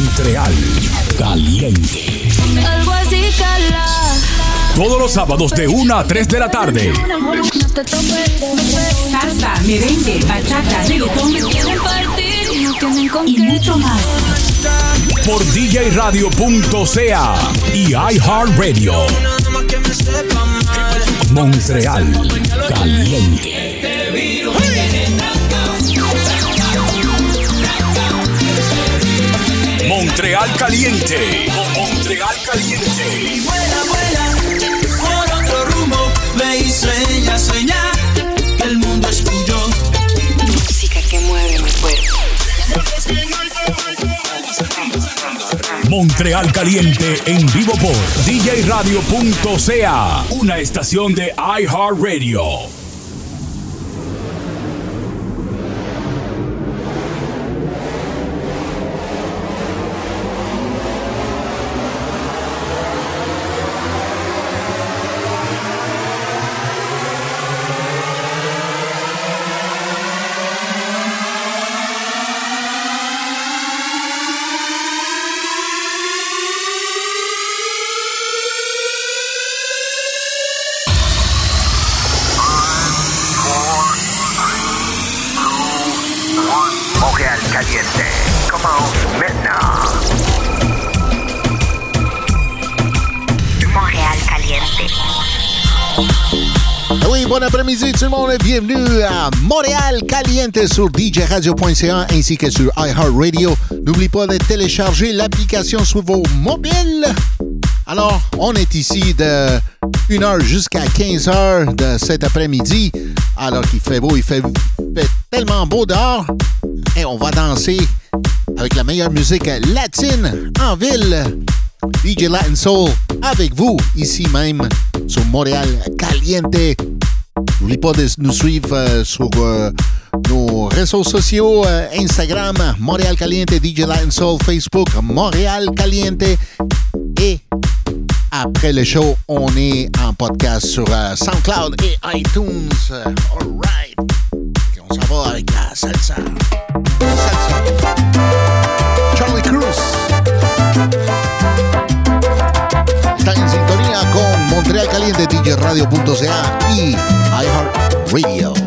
Montreal Caliente. Algo así cala. Todos los sábados de 1 a 3 de la tarde. Salsa, merengue, bachata, reggaetón Quieren partir y mucho más. Por djradio.ca y iHeartRadio. Montreal Caliente. Montreal Caliente. Montreal Caliente. Vuela, vuela, por otro rumbo, ve y sueña, sueña, que el mundo es tuyo. música que mueve mi cuerpo. Montreal Caliente en vivo por djradio.ca, una estación de iHeartRadio. Montréal Caliente sur djradio.ca ainsi que sur iHeartRadio. N'oublie pas de télécharger l'application sur vos mobiles. Alors, on est ici de 1h jusqu'à 15h de cet après-midi. Alors qu'il fait beau, il fait, fait tellement beau dehors. Et on va danser avec la meilleure musique latine en ville. DJ Latin Soul avec vous ici même sur Montréal Caliente. N'oublie pas de nous suivre euh, sur euh, nos réseaux sociaux euh, Instagram, Montréal Caliente, DJ Latin Soul, Facebook, Montréal Caliente. Et après le show, on est en podcast sur SoundCloud et iTunes. All right. Et on s'en va avec la salsa. Salsa. Charlie Cruz. Montreal Caliente, DJRadio.ca y iHeartRadio.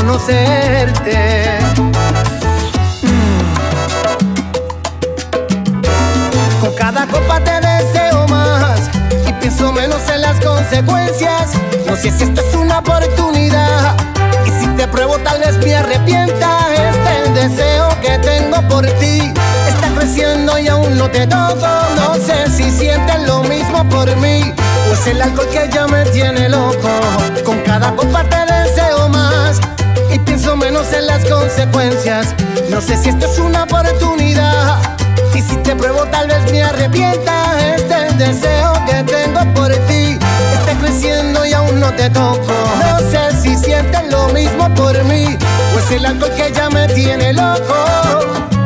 Conocerte. Mm. Con cada copa te deseo más y pienso menos en las consecuencias. No sé si esta es una oportunidad y si te pruebo tal vez me arrepienta. Este es el deseo que tengo por ti. Está creciendo y aún no te toco. No sé si sientes lo mismo por mí. O es el alcohol que ya me tiene loco. Con cada copa te deseo menos en las consecuencias. No sé si esto es una oportunidad. Y si te pruebo tal vez me arrepienta. Este deseo que tengo por ti. Está creciendo y aún no te toco. No sé si sientes lo mismo por mí. O es el alcohol que ya me tiene loco.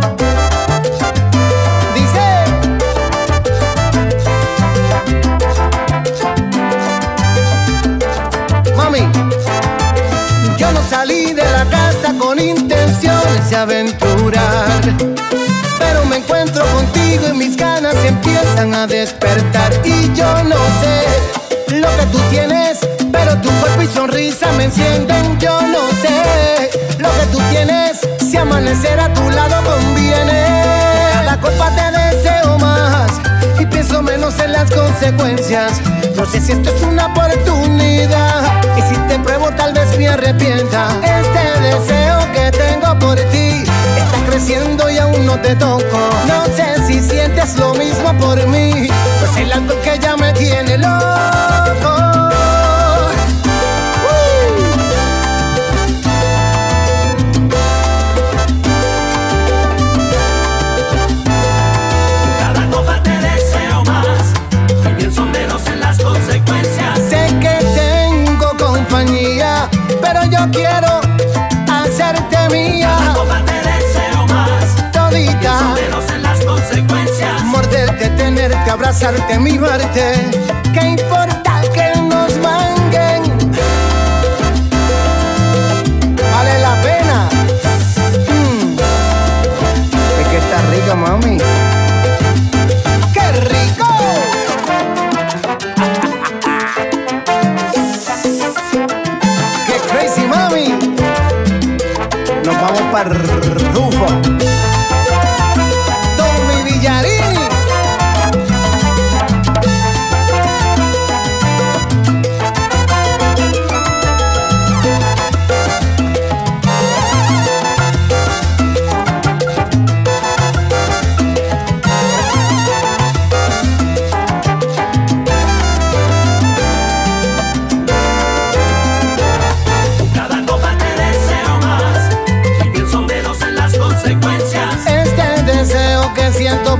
Salí de la casa con intenciones de aventurar. Pero me encuentro contigo y mis ganas empiezan a despertar. Y yo no sé lo que tú tienes, pero tu cuerpo y sonrisa me encienden. Yo no sé lo que tú tienes, si amanecer a tu lado conviene. Cada copa te pienso menos en las consecuencias. No sé si esto es una oportunidad. Y si te pruebo, tal vez me arrepienta. Este deseo que tengo por ti está creciendo y aún no te toco. No sé si sientes lo mismo por mí. Pues el que ya me tiene loco. abrazarte, mimarte, ¿qué importa que nos manguen? Vale la pena. Mm. Es que está rico, mami. ¡Qué rico! ¡Qué crazy, mami! Nos vamos para Rufo.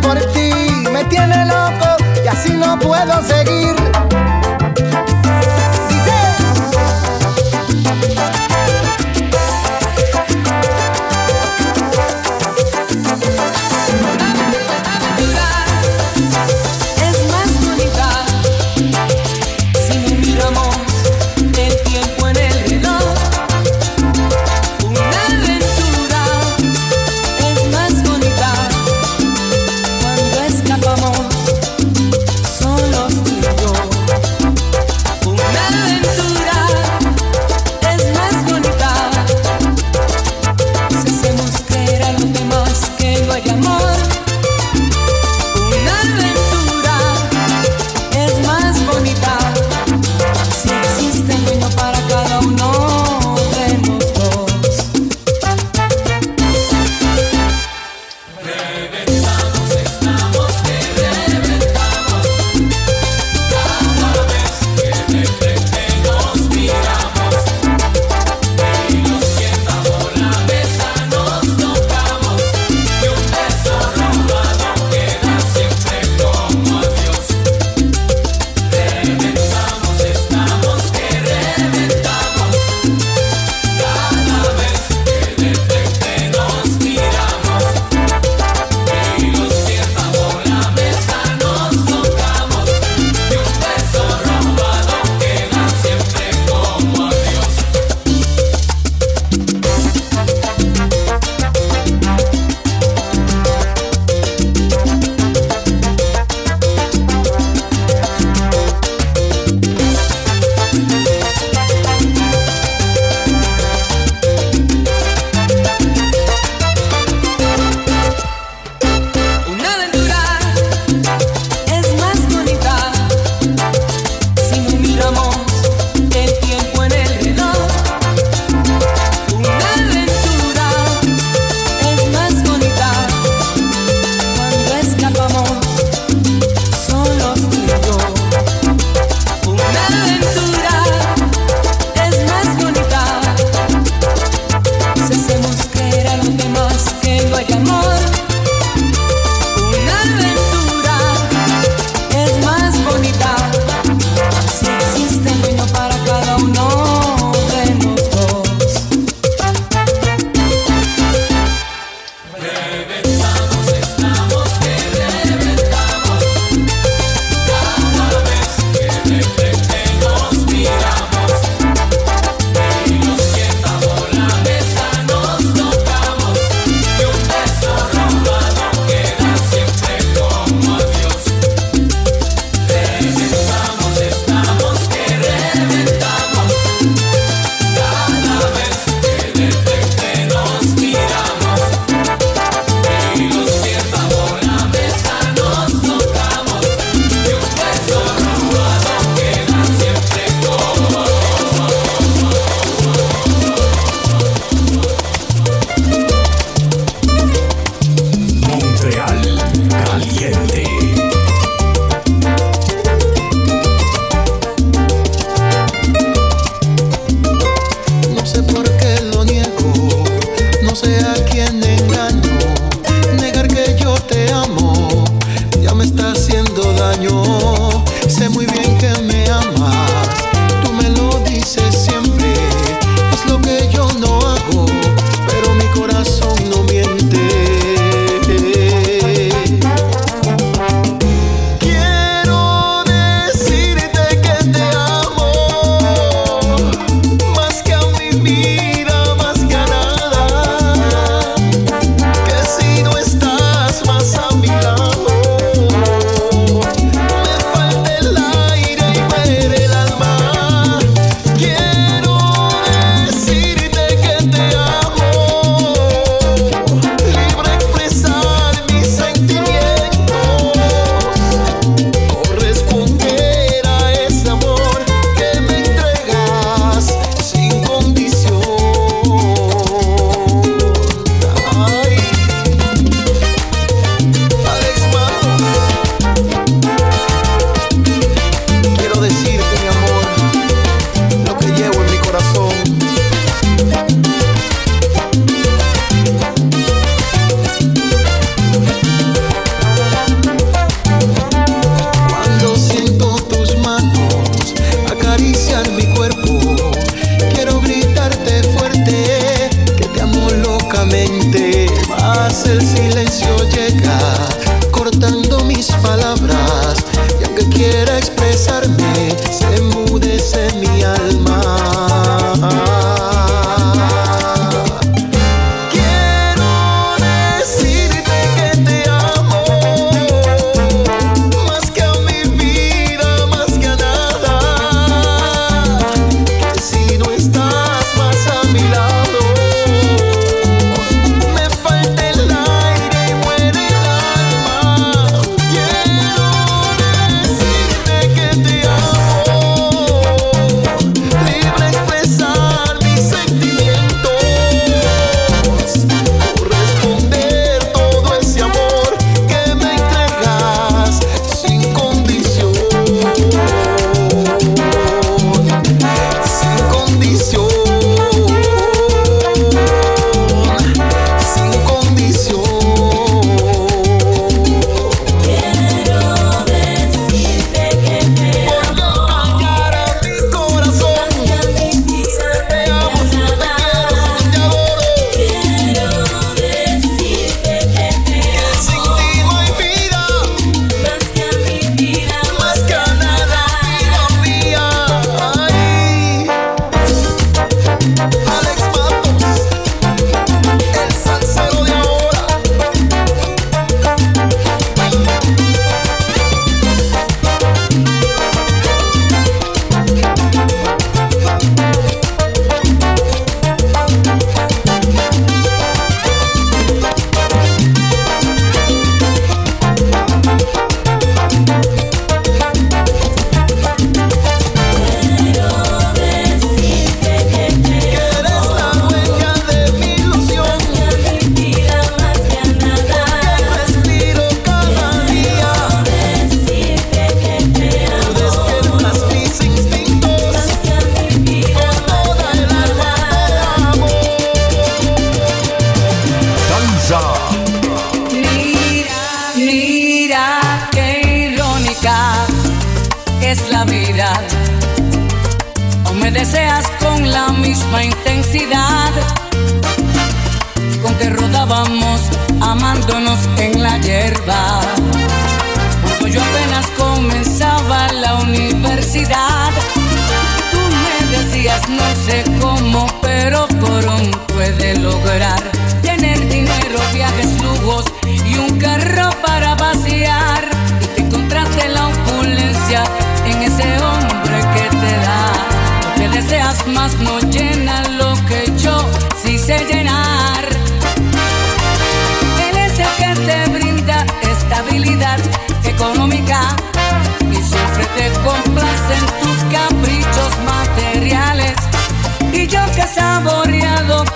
por ti me tiene loco y así no puedo seguir.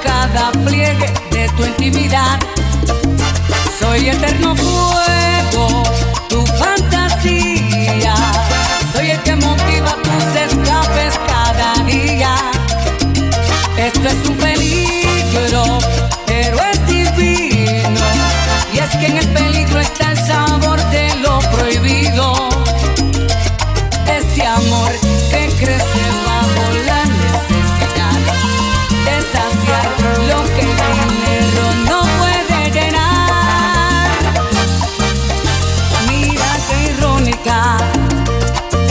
cada pliegue de tu intimidad. Soy eterno fuego, tu fantasía. Soy el que motiva tus escapes cada día. Esto es un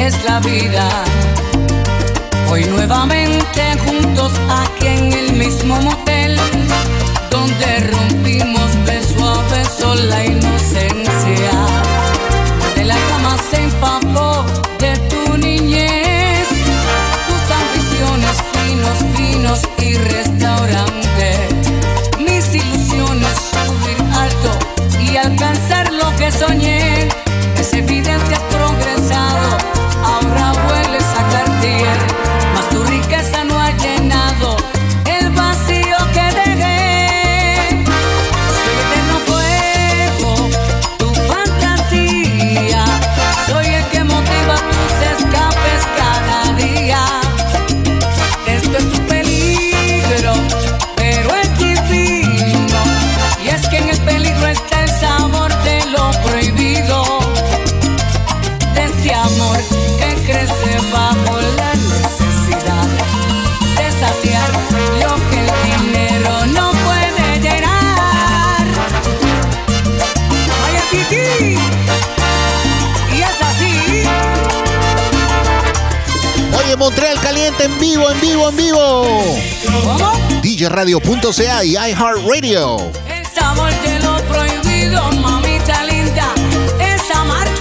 es la vida. Hoy nuevamente juntos aquí en el mismo motel, donde rompimos beso a beso la inocencia de la cama se enfadó. en vivo, en vivo, en vivo. DJRadio.ca y iHeartRadio. El sabor de lo prohibido, mamita linda. Esa marca.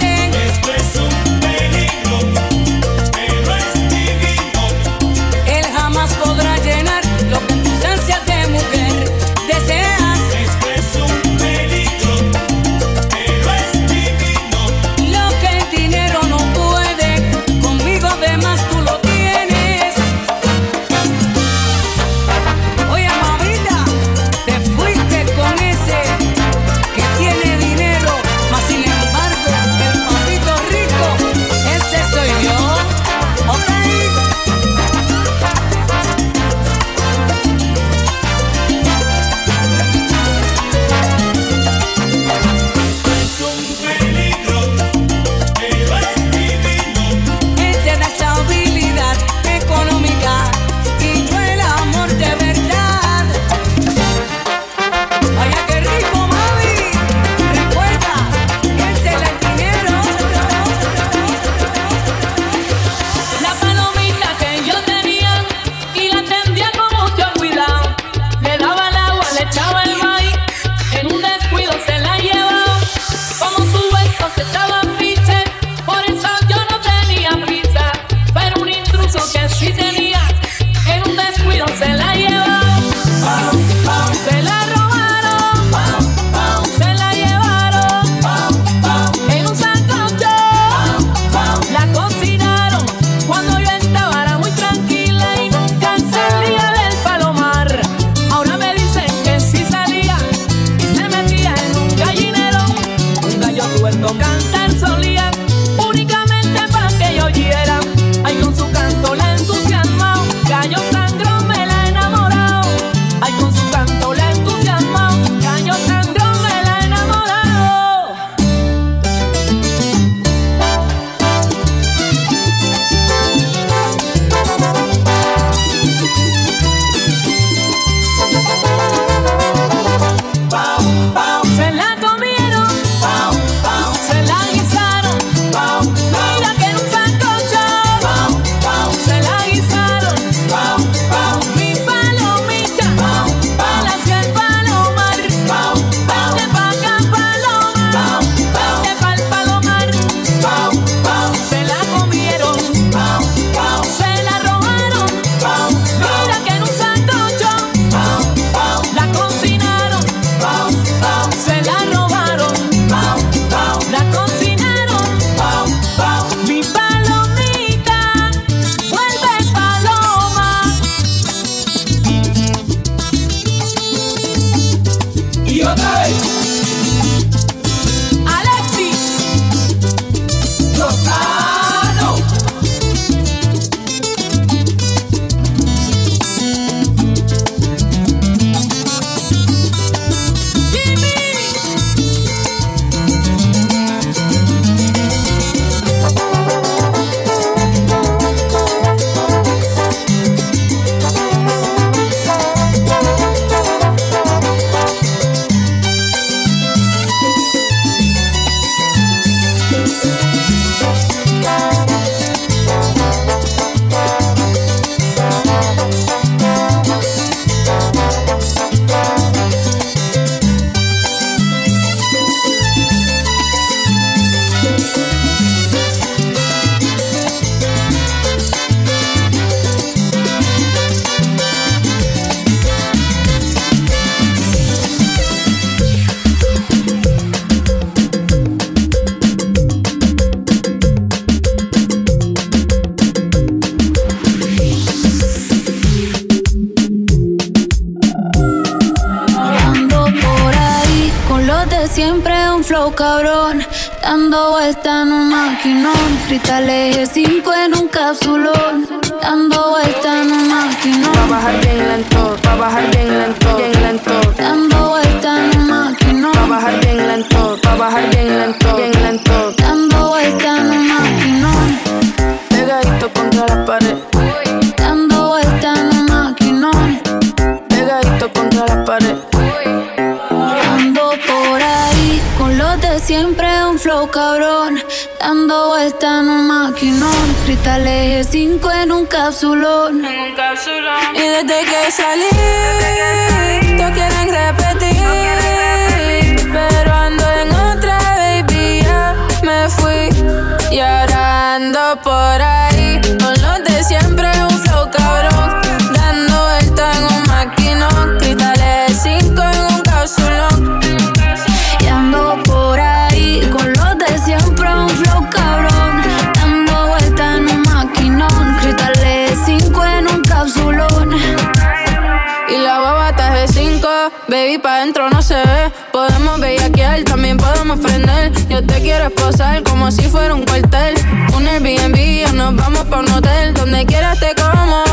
baby, pa' dentro no se ve. Podemos bellaquear, también podemos prender. Yo te quiero esposar como si fuera un cuartel. Un Airbnb o nos vamos pa' un hotel. Donde quieras te como.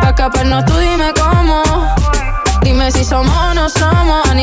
Pa' escaparnos tú dime cómo. Dime si somos o no somos. A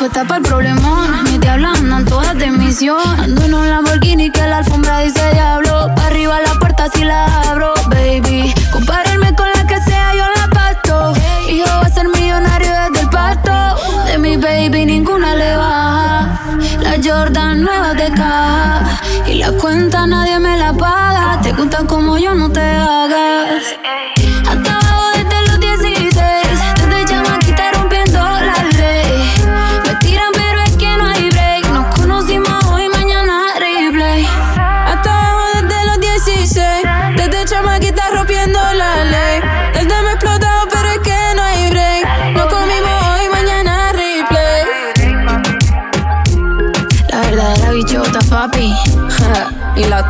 puesta para el problemón. Ni te hablan, todas de misión. Ando en un Lamborghini que la alfombra dice diablo. Pa arriba la puerta si la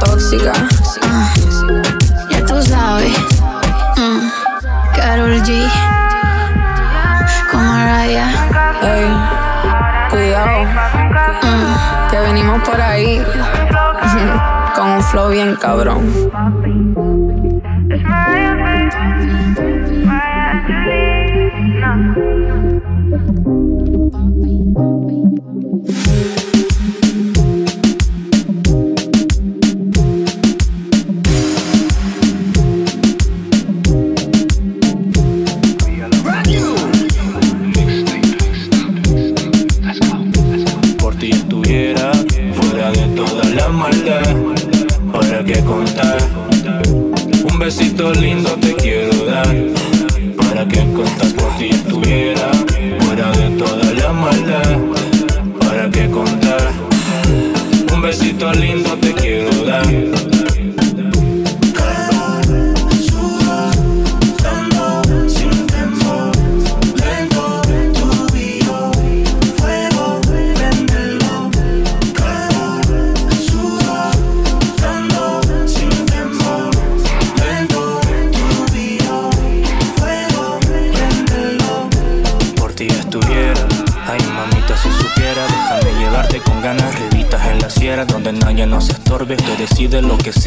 tóxica. Ah, ya tú sabes. Mm. Carol G. Como Raya. Ey, cuidado. Mm. Que venimos por ahí. Con un flow bien cabrón.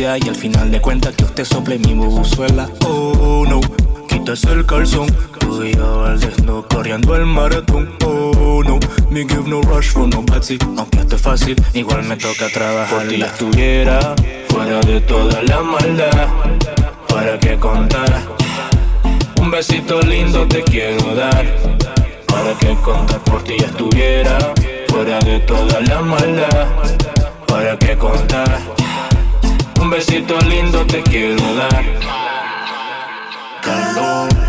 y al final de cuentas que usted sople mi bubuzuela. Oh no, quítese el calzón. Voy al desnudo corriendo el maratón. Oh no, me give no rush for no nobody. Aunque esté fácil, igual me toca trabajar. Por ti la estuviera fuera de toda la maldad. Para que contar, un besito lindo te quiero dar. Para que contar por ti ya estuviera fuera de toda la maldad. Para que contar un besito lindo te quiero dar. Calor.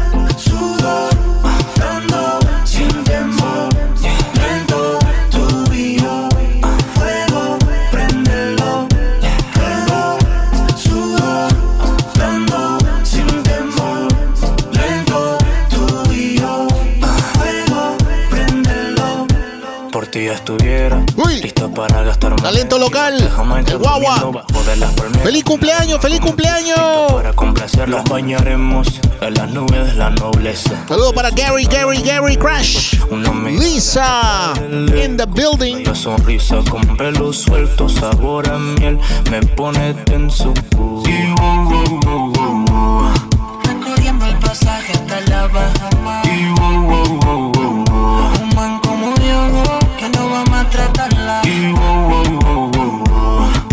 Listo para gastar Talento local. El guagua. Feliz cumpleaños, feliz cumpleaños. Para complacer los bañaremos en las nubes de la nobleza. Saludos para Gary, Gary, Gary Crash. Lisa in the building. La sonrisa con pelo suelto, sabor miel, me pone tenso.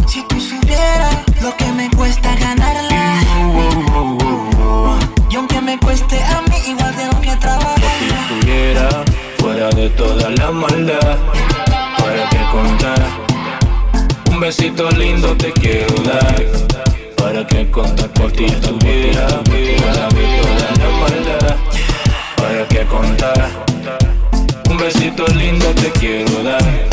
Si tú supieras lo que me cuesta ganarla. Y aunque me cueste a mí, igual tengo que trabajar. Si estuviera fuera de toda la maldad, para qué contar. Un besito lindo te quiero dar. Para qué contar por ti estuviera fuera de toda la maldad. Para qué contar. Un besito lindo te quiero dar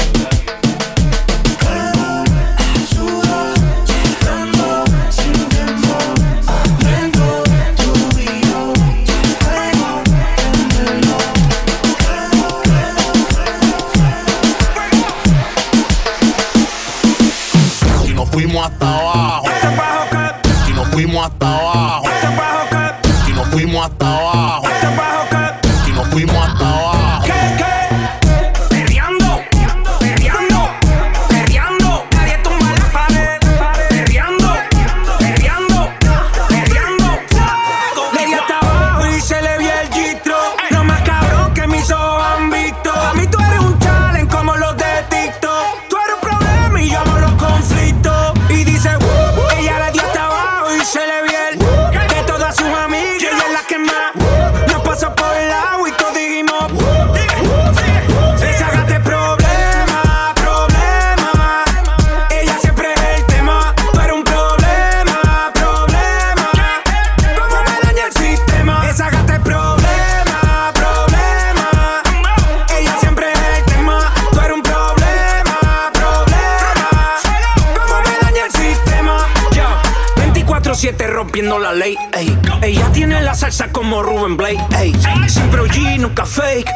en Blake, ey. Siempre OG, nunca fake.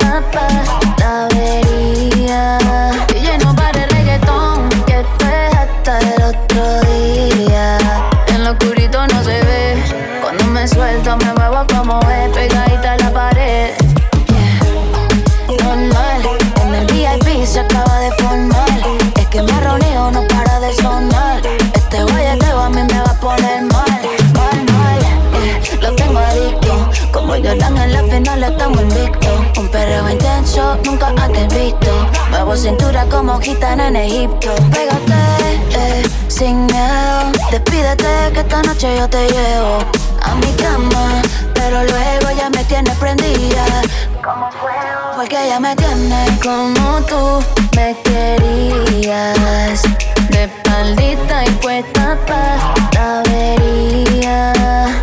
up, up. visto. Cintura como gitana en Egipto. Pégate, eh, sin miedo. Despídete que esta noche yo te llevo a mi cama. Pero luego ya me tienes prendida. Como fuego. Porque ya me tienes como tú me querías. De espaldita y puesta para la avería.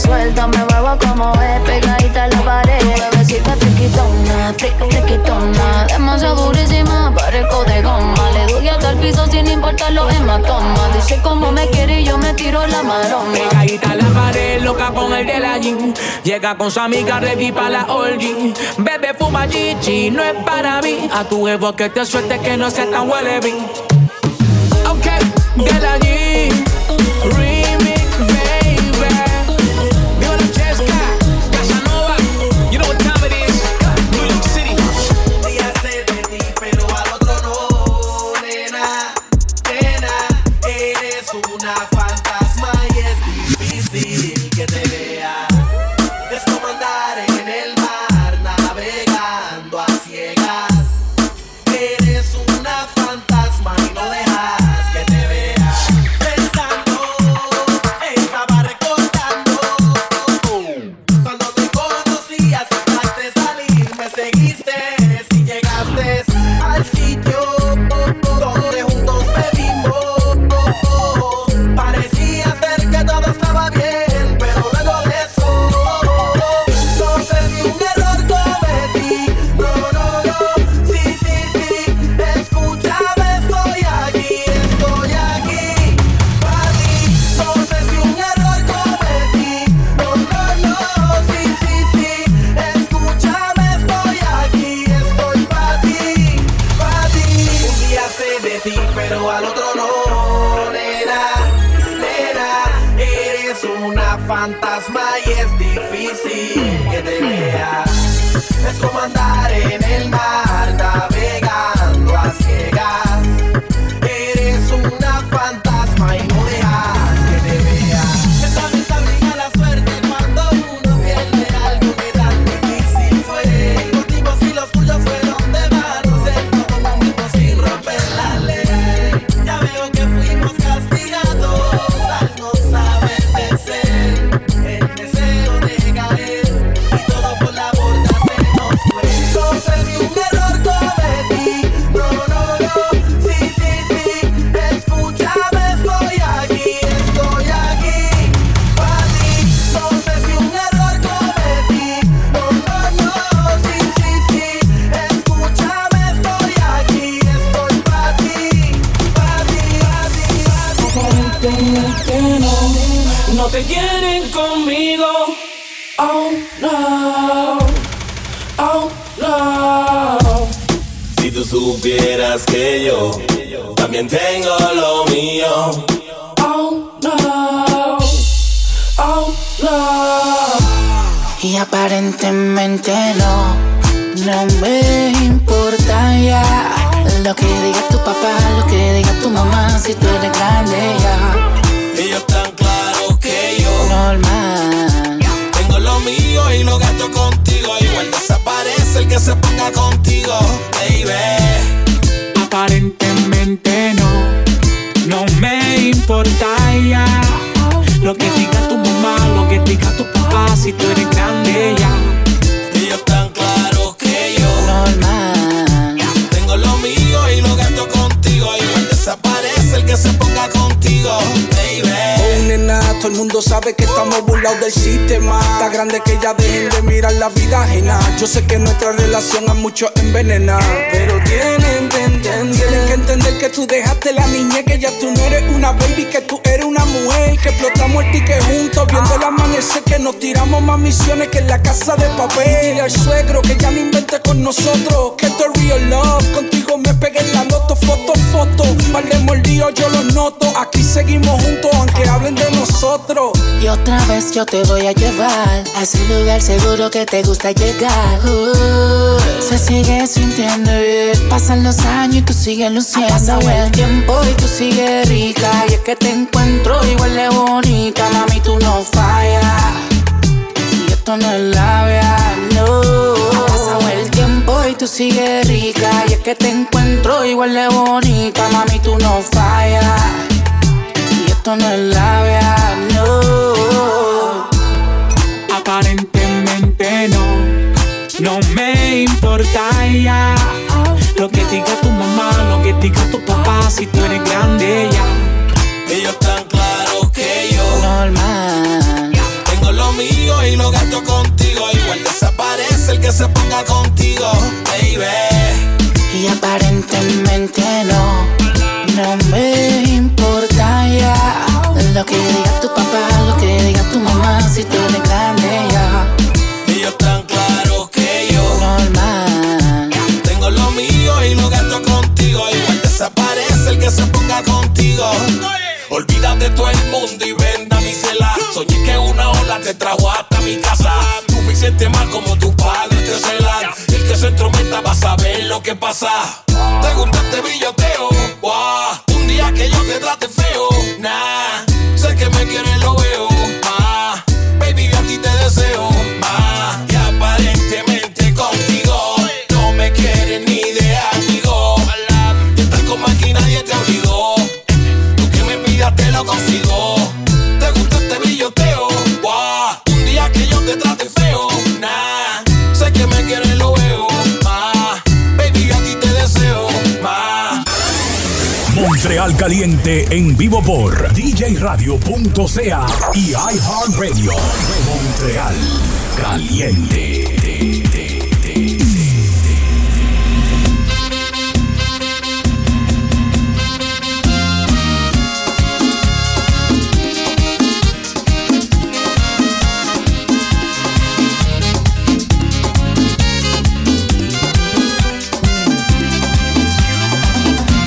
suelta, me muevo como es, pegadita a la pared. Bebecita friquitona, frica, friquitona, demasiado durísima, parezco de goma. Le doy hasta el piso sin importar los hematomas. Dice como me quiere y yo me tiro la maroma. Pegadita a la pared, loca con el de la jean. Llega con su amiga, revipa la orgy. Bebe, fuma chichi, no es para mí. A tu huevo que te suelte que no sea tan huele bien. Ok, de la jean. Se quieren conmigo. Oh no, oh no. Si tú supieras que yo también tengo lo mío. Oh no, oh no. Y aparentemente no, no me importa ya Lo que diga tu papá, lo que diga tu mamá Si tú eres grande ya. Ellos tan claros que yo. Normal. Tengo lo mío y lo gasto contigo. Igual desaparece el que se ponga contigo, baby. Aparentemente no, no me importa ya. Lo que diga tu mamá, lo que diga tu papá Si tú eres grande ya que se ponga contigo, baby. Nena, todo el mundo sabe que estamos burlados del sistema. Está grande que ya dejen de mirar la vida ajena. Yo sé que nuestra relación a muchos envenena. Pero tienen que entender, tienen que entender que tú dejaste la niñez, que ya tú no eres una baby, que tú eres una mujer. Que explotamos el ticket juntos, viendo el amanecer, que nos tiramos más misiones que en la casa de papel. Dile al suegro que ya no invente con nosotros, que esto es real love. Contigo me pegué en la loto, foto, foto. Par de yo los noto. Aquí seguimos juntos, aunque hablen de Y otra vez yo te voy a llevar a ese lugar seguro que te gusta llegar. Uh, se sigue sintiendo bien. Pasan los años y tú sigues luciendo. Ha pasado el tiempo y tú sigues rica. Y es que te encuentro igual de bonita. Mami, tú no fallas. Y esto no es labia, no. Pasado el tiempo y tú sigues rica. Y es que te encuentro igual de bonita. Mami, tú no fallas. Esto no es labia, no. Aparentemente no, no me importa ya Lo que diga tu mamá, lo que diga tu papá Si tú eres grande ya Ellos tan claros que yo Normal tengo lo mío y lo gasto contigo. Igual desaparece el que se ponga contigo, baby. Y aparentemente no, no me importa ya Lo que diga tu papá, lo que diga tu mamá Si tú eres grande ya Ellos tan claros que yo Normal tengo lo mío y lo gasto contigo. Igual desaparece el que se ponga contigo. Olvídate todo el mundo y ven a mi cela. Soñé que una ola te trajo hasta mi casa. Tú me sientes mal como tu padre te celan. El que se entrometa va a saber lo que pasa. Te gusta este brilloteo. Un día que yo te trate feo. Nah. Sé que me quieres, lo Caliente en vivo por djradio.ca y iHeartRadio. Montreal Caliente.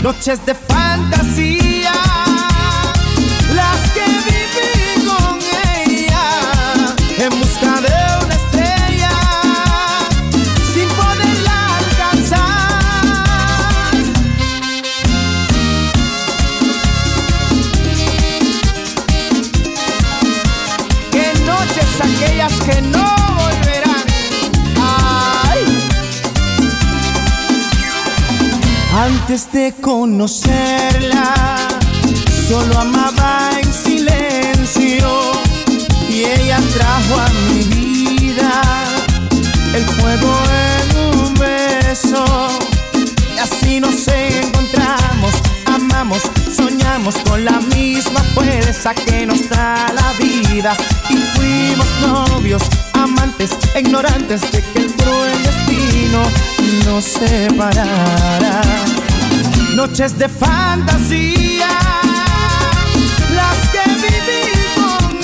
Noches de de conocerla, solo amaba en silencio y ella trajo a mi vida el fuego en un beso. Y así nos encontramos, amamos, soñamos con la misma fuerza que nos da la vida y fuimos novios, amantes, ignorantes de que el cruel destino nos separara. Noches de fantasía, las que viví con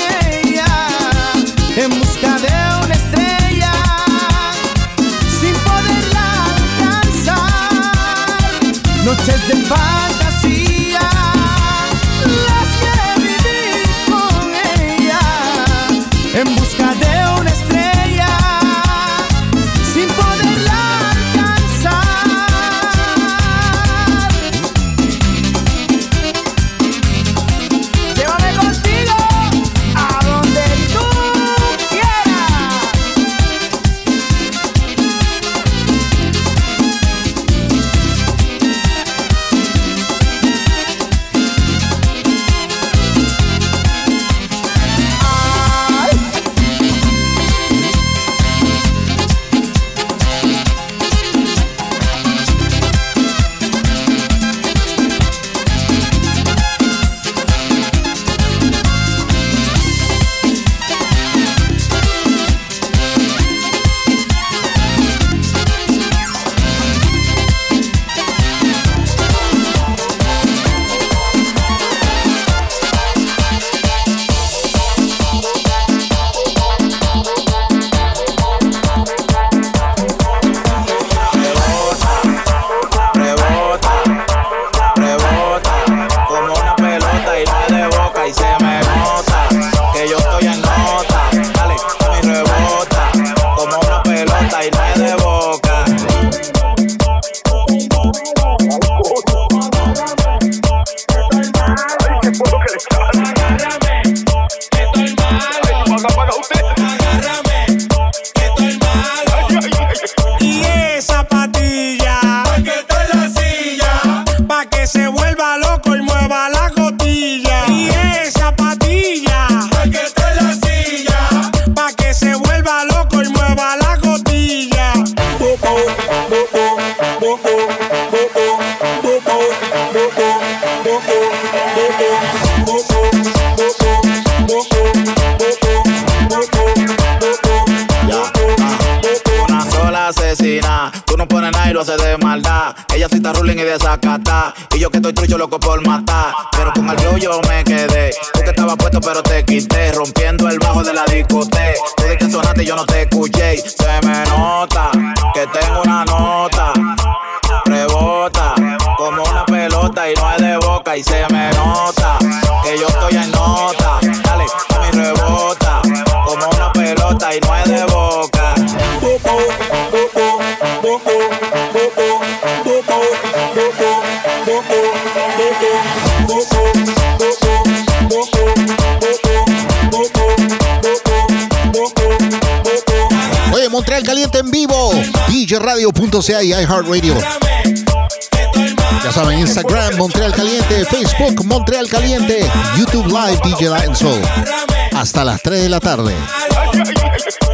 en busca de una estrella sin poderla alcanzar. Noches de fantasía, las que viví con ella en busca de maldad. Ella está ruling y desacata. Y yo que estoy trucho loco por matar. Pero con el flow yo me quedé. Tú que estabas puesto pero te quité. Rompiendo el bajo de la discoteca. Tú de que sonaste y yo no te escuché. Se me nota que tengo una nota. Rebota como una pelota y no es de boca. Y se me nota que yo estoy en nota. Dale, a mi rebota como una pelota y no es de boca. Caliente en vivo. DJRadio.ca y iHeartRadio. Ya saben, Instagram, Montreal Caliente, Facebook, Montreal Caliente, YouTube Live, DJ Latin Soul. Hasta las 3 de la tarde.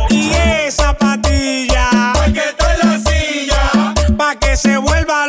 Y esa patilla, pa' que la silla, que se vuelva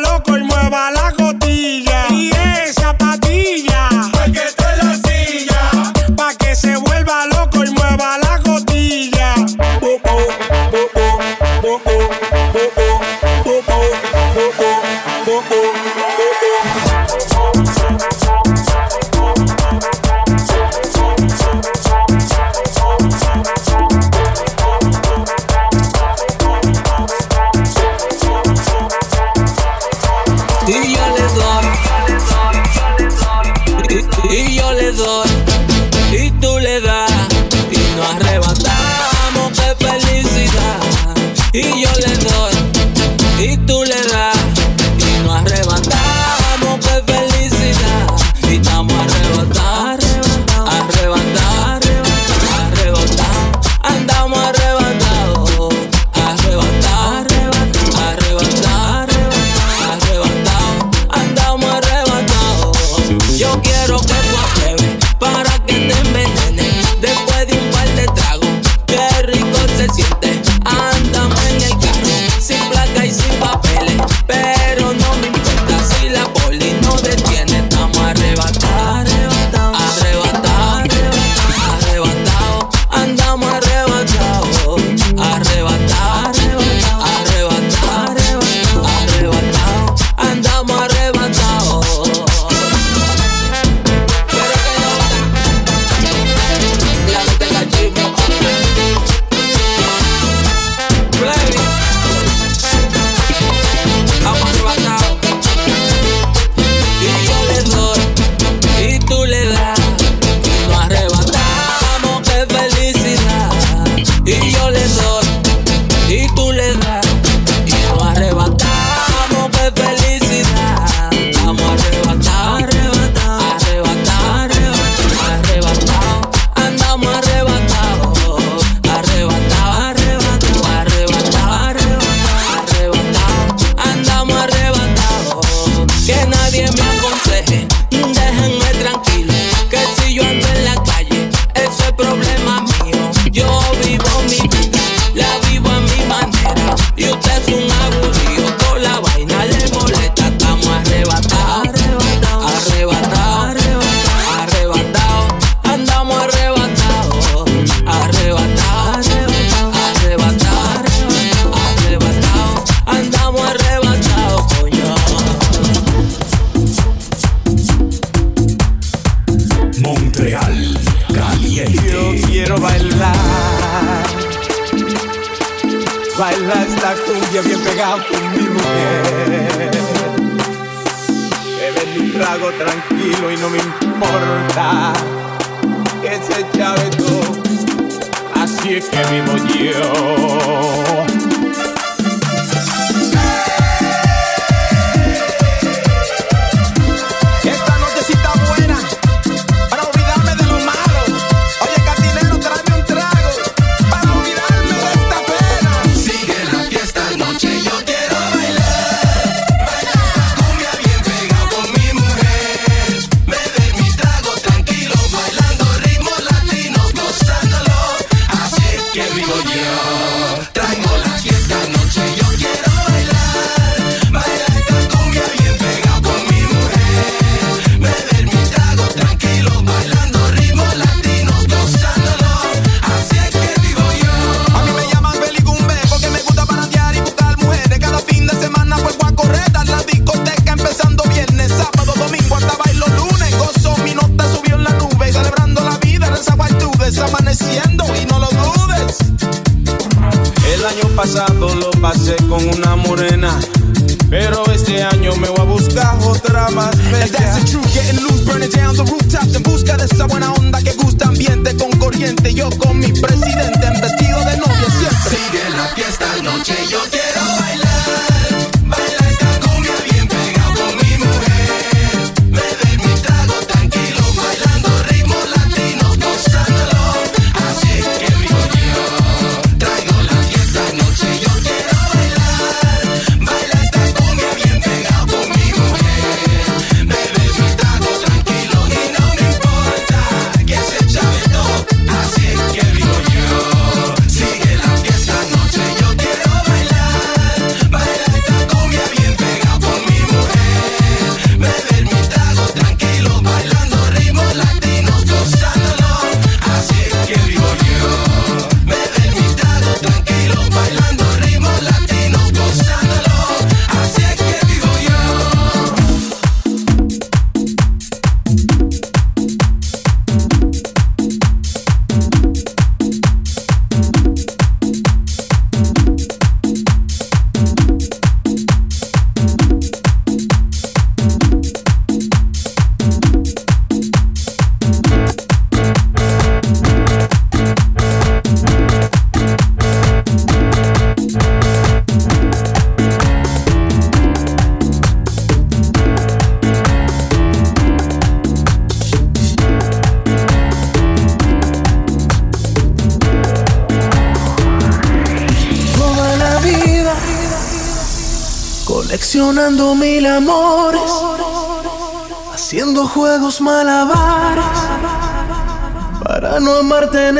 Scary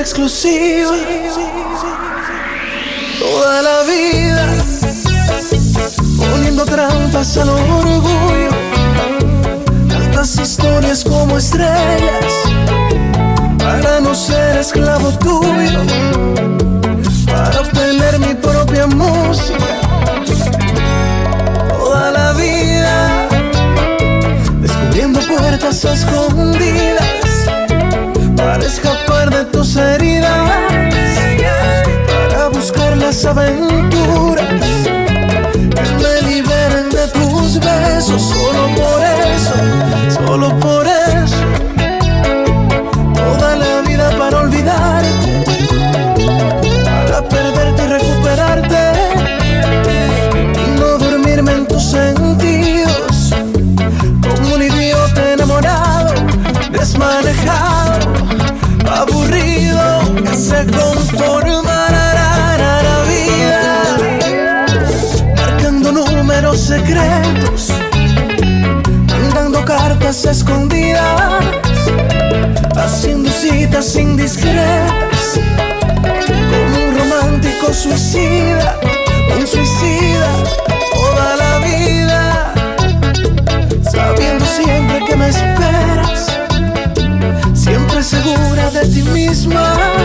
exclusiva. Toda la vida poniendo trampas al orgullo. Tantas historias como estrellas para no ser esclavo tuyo. Para obtener mi propia música. Toda la vida descubriendo puertas escondidas aventuras citas escondidas, haciendo citas indiscretas, con un romántico suicida, un suicida toda la vida, sabiendo siempre que me esperas, siempre segura de ti misma.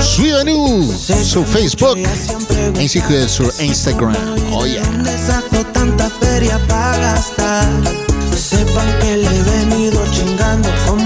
Suivez-nous sur Facebook ainsi que sur Instagram. Oh yeah. ¿Dónde saco tanta feria para gastar? Sepan que le he venido chingando como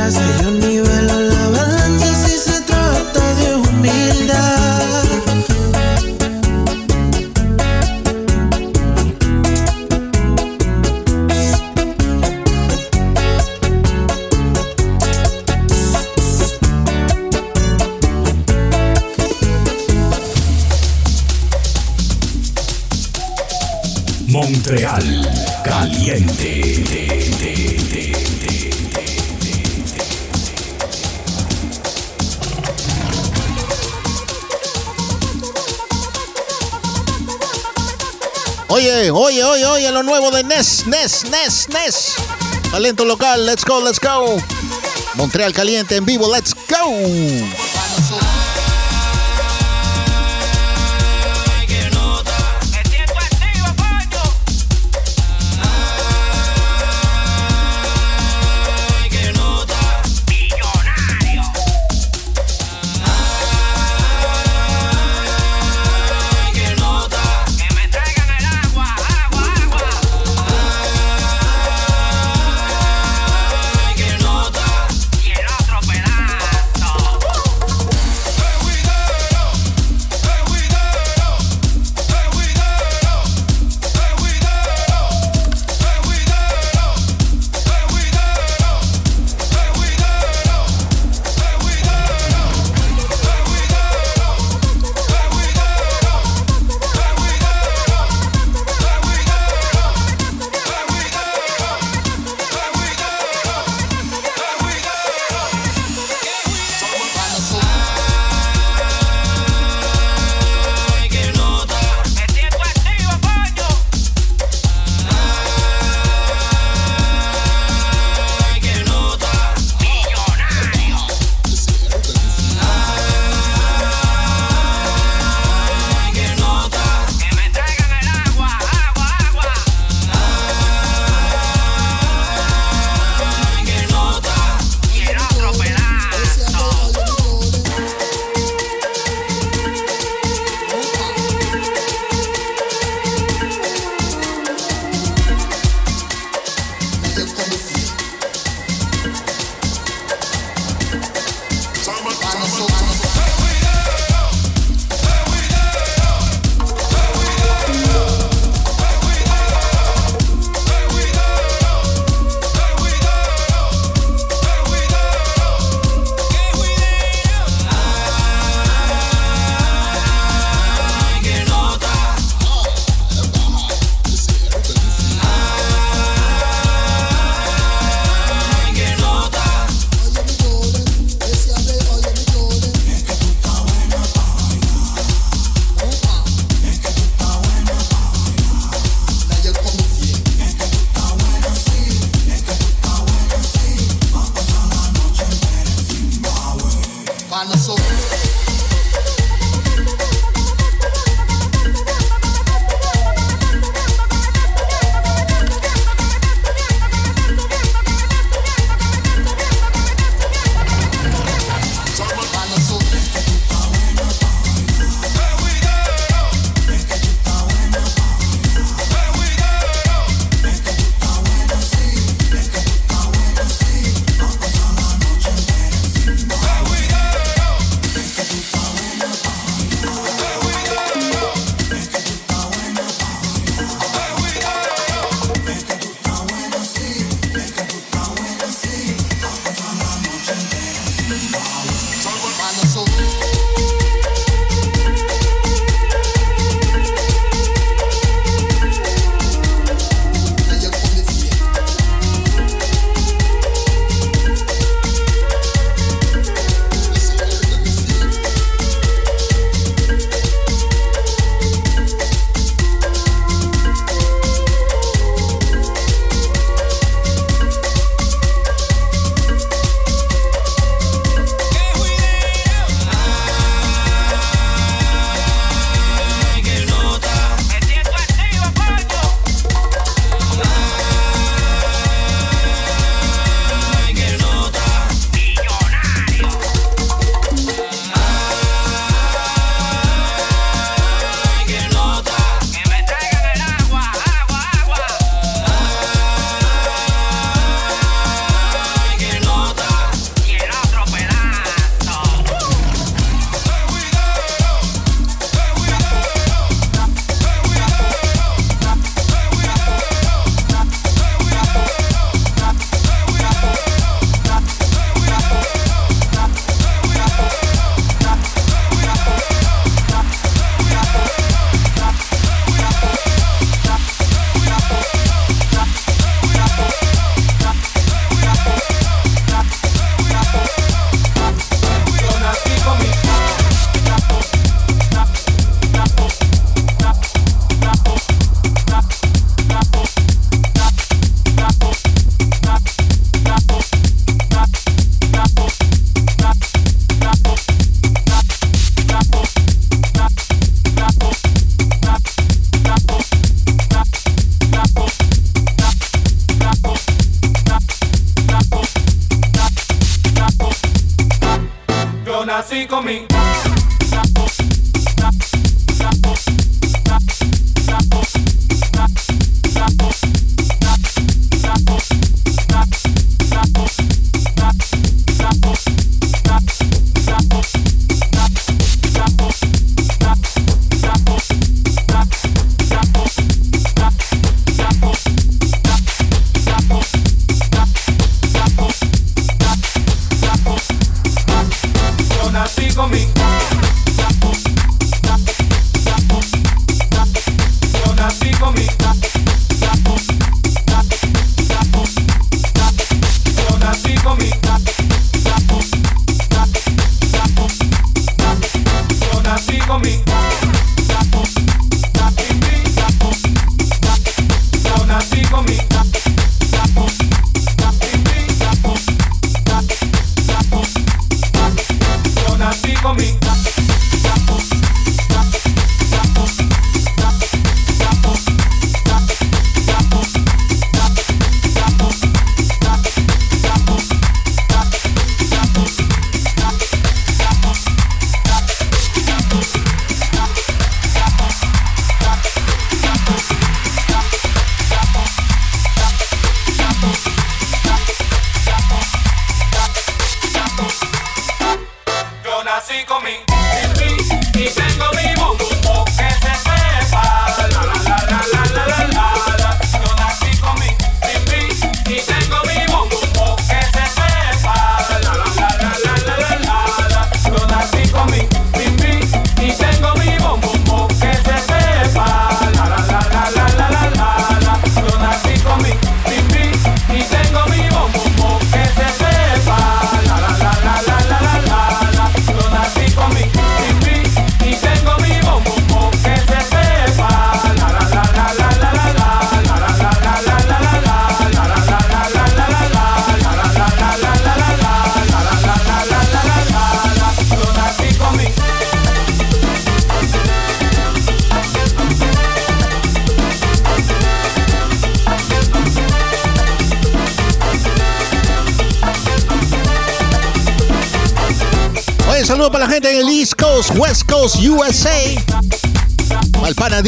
por mi raza, yo nivelo Nes, Nes. Talento local, let's go, let's go. Montreal Caliente en vivo, let's go.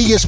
Villa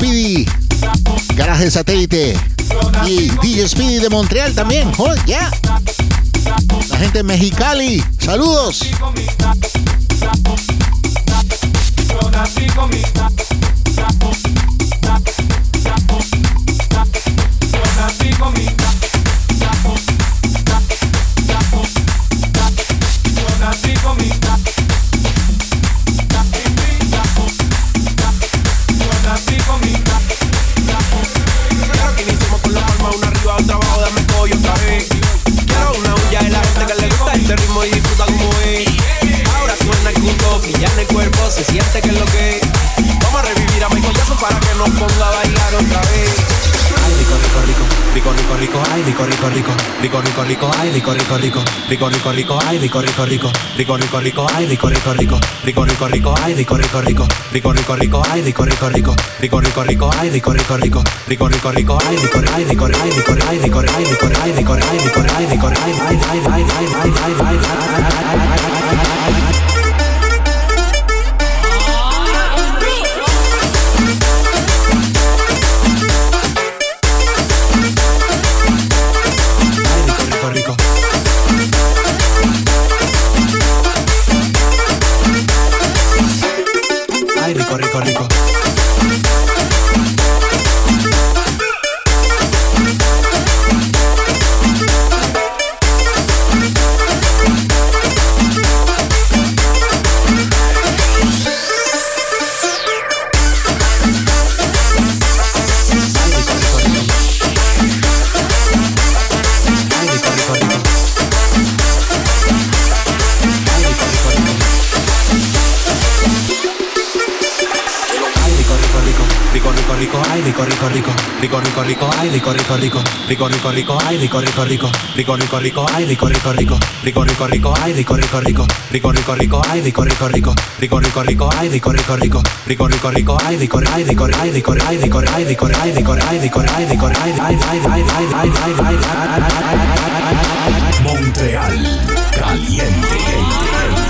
rico, rico, rico, rico, rico, ay, rico, rico, rico, rico, rico, rico, ay, rico, rico, rico, rico, rico, rico, ay, rico, rico, rico, rico, rico, rico, ay, rico, rico, rico, rico, rico, rico, ay, rico, ay, rico, ay, rico, ay, rico, ay, rico, ay, rico, ay, rico, ay, rico, ay, ay, ay, ay, ay, ay, ay, ay, ay, rico, rico, rico, ay, rico, rico, rico, rico, rico, rico, ay, rico, rico, rico, rico, rico, rico, ay, rico, rico, rico, rico, rico, rico, ay, rico, rico, rico, rico, rico, rico, ay, rico, rico, rico, rico, rico, rico, ay, rico, rico, rico, rico, rico, rico, ay, rico, rico, rico, rico, rico, rico, ay, rico, ay, rico, ay, rico, ay, rico, ay, rico, ay, rico, ay, rico, ay, rico, ay, ay, ay, ay, ay, ay, ay, ay, Montreal, caliente.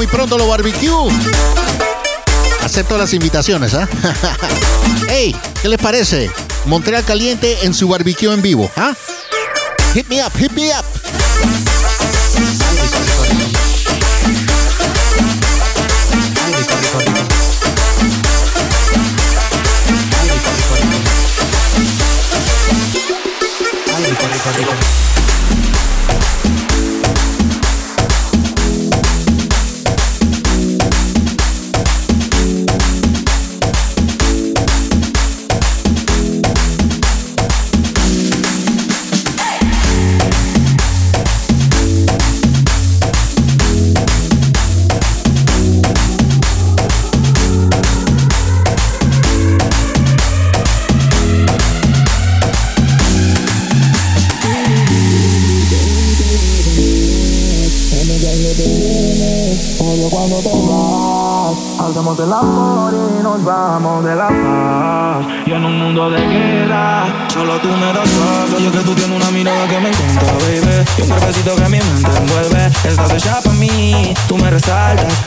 Muy pronto lo barbecue. Acepto las invitaciones, ¿ah? hey, ¿qué les parece? Montreal Caliente en su barbecue en vivo, ¿ah? Hit me up, hit me up.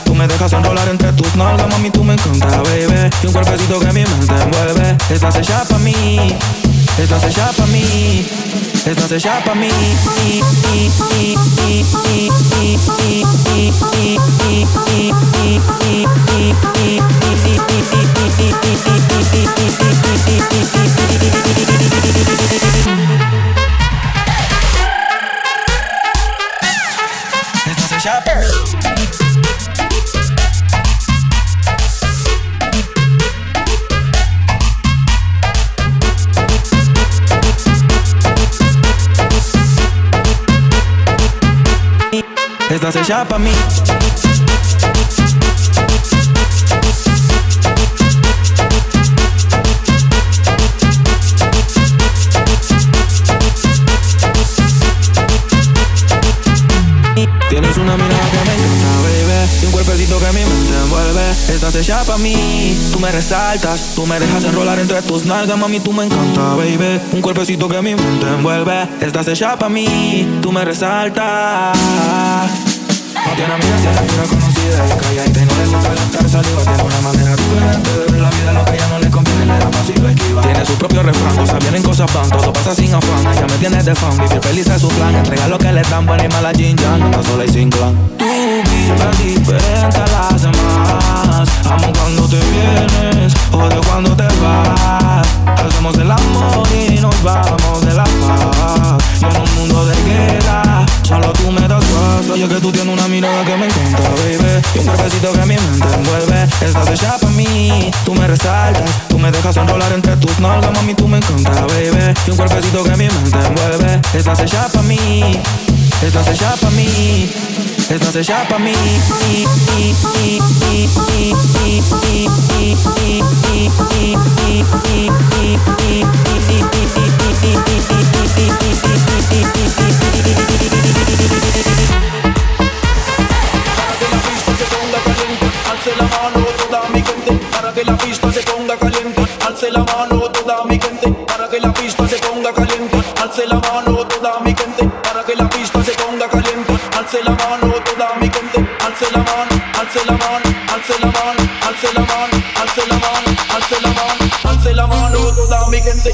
Tú me dejas enrolar entre tus nalgas, mami, tú me encanta, baby. Y un cuerpecito que mi mente envuelve. Estás hecha para mí, estás hecha para mí. Estás hecha para mí. Estás hecha para mí. Hecha para mí. Tienes una mirada que me encanta, baby Y un cuerpecito que mi mente envuelve. Estás hecha para mí. Tú me resaltas Tú me dejas enrolar entre tus nalgas, mami, tú me encanta, baby. Un cuerpecito que mi mente envuelve. Estás hecha para mí. Tú me resaltas tiene amiga, tiene una conocida y calladita y no le gusta gastar saliva. Tiene una manera diferente de ver la vida, lo que a ella no le conviene le da fácil lo esquiva. Tiene su propio refrán, cosas vienen, cosas van, todo pasa sin afán. Ella me tiene de fan, vivir feliz es su plan. Entrega lo que le dan, buena y mala Jin Yang. Anda sola y sin clan. Tu vida es diferente a las demás. Amo cuando te vienes, odio cuando te vas. Hacemos el amor y nos vamos de la Y un cuerpecito que mi mente envuelve Estás hecha para mí, tú me resaltas Tú me dejas enrolar entre tus nalgas, mami, tú me encanta, baby. Y un cuerpecito que mi mente envuelve Estás hecha para mí, estás hecha para mí. Estás hecha para mí La mano toda mi gente para que la pista se ponga caliente. Alce la mano toda mi gente para que la pista se ponga caliente. Alce la mano toda mi gente para que la pista se ponga caliente. Alce la mano toda mi gente. Alce la mano, alce la mano, alce la mano, alce la mano, alce la mano, alce la mano, alce la mano toda mi gente.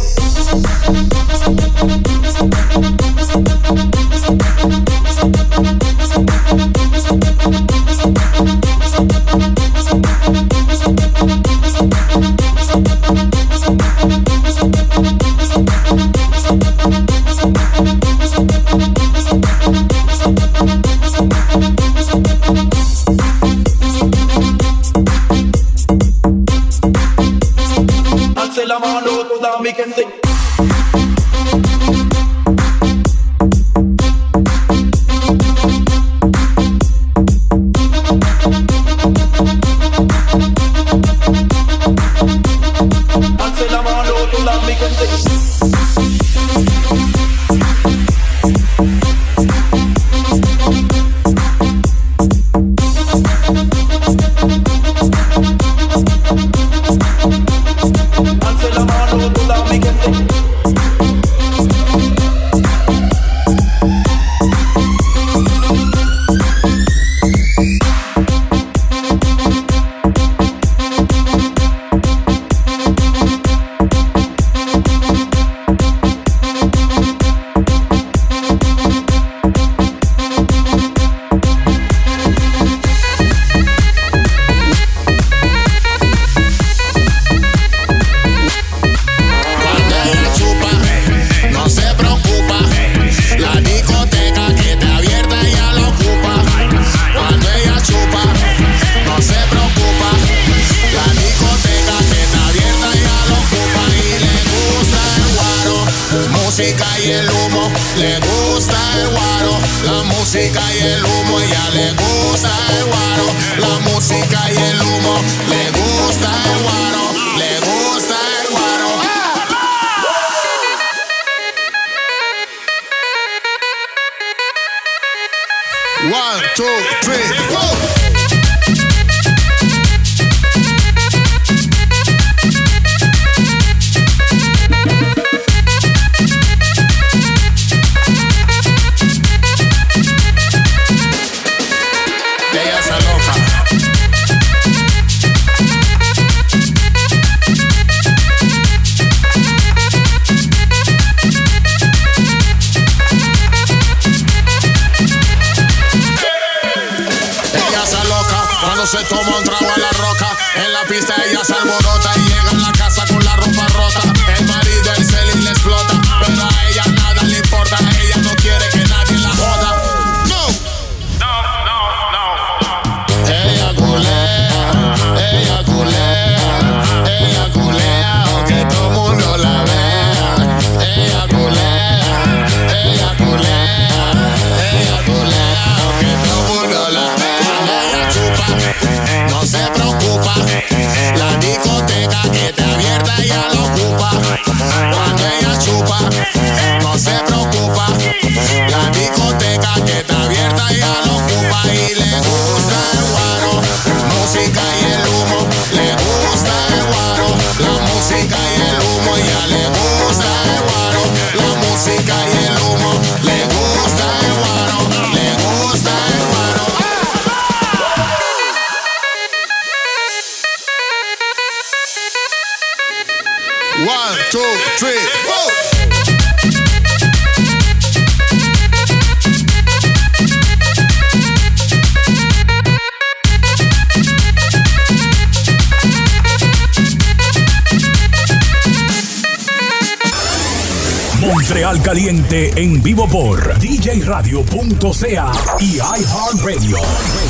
En vivo por djradio.ca y iHeartRadio.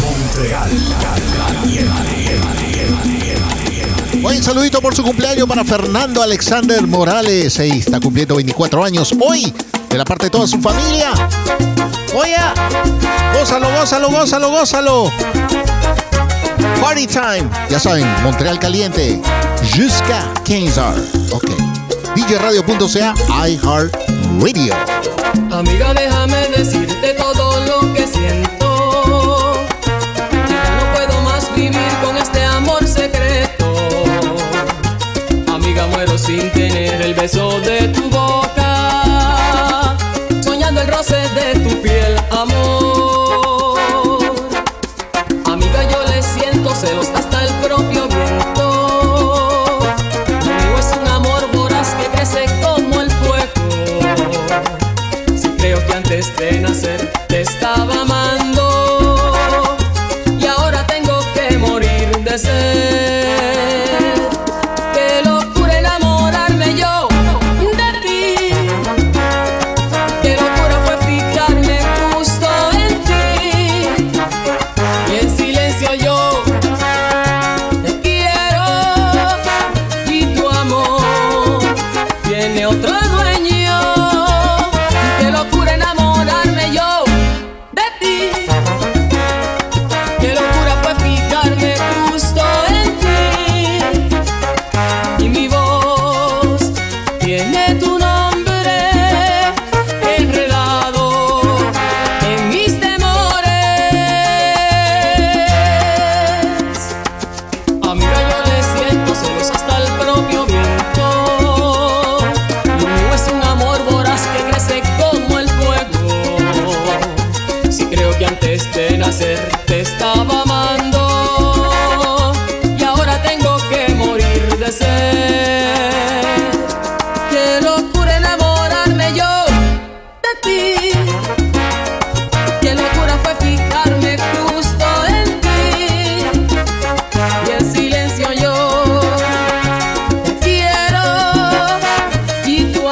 Montreal. Hoy un saludito por su cumpleaños para Fernando Alexander Morales. Ahí está cumpliendo 24 años hoy, de la parte de toda su familia. Oye, gózalo, gózalo, gózalo, gózalo. Party time. Ya saben, Montreal caliente. Jusca 15 Ok. DJRadio.ca, iHeart Amiga, déjame decirte todo lo que siento. Ya no puedo más vivir con este amor secreto. Amiga, muero sin tener el beso de tu boca.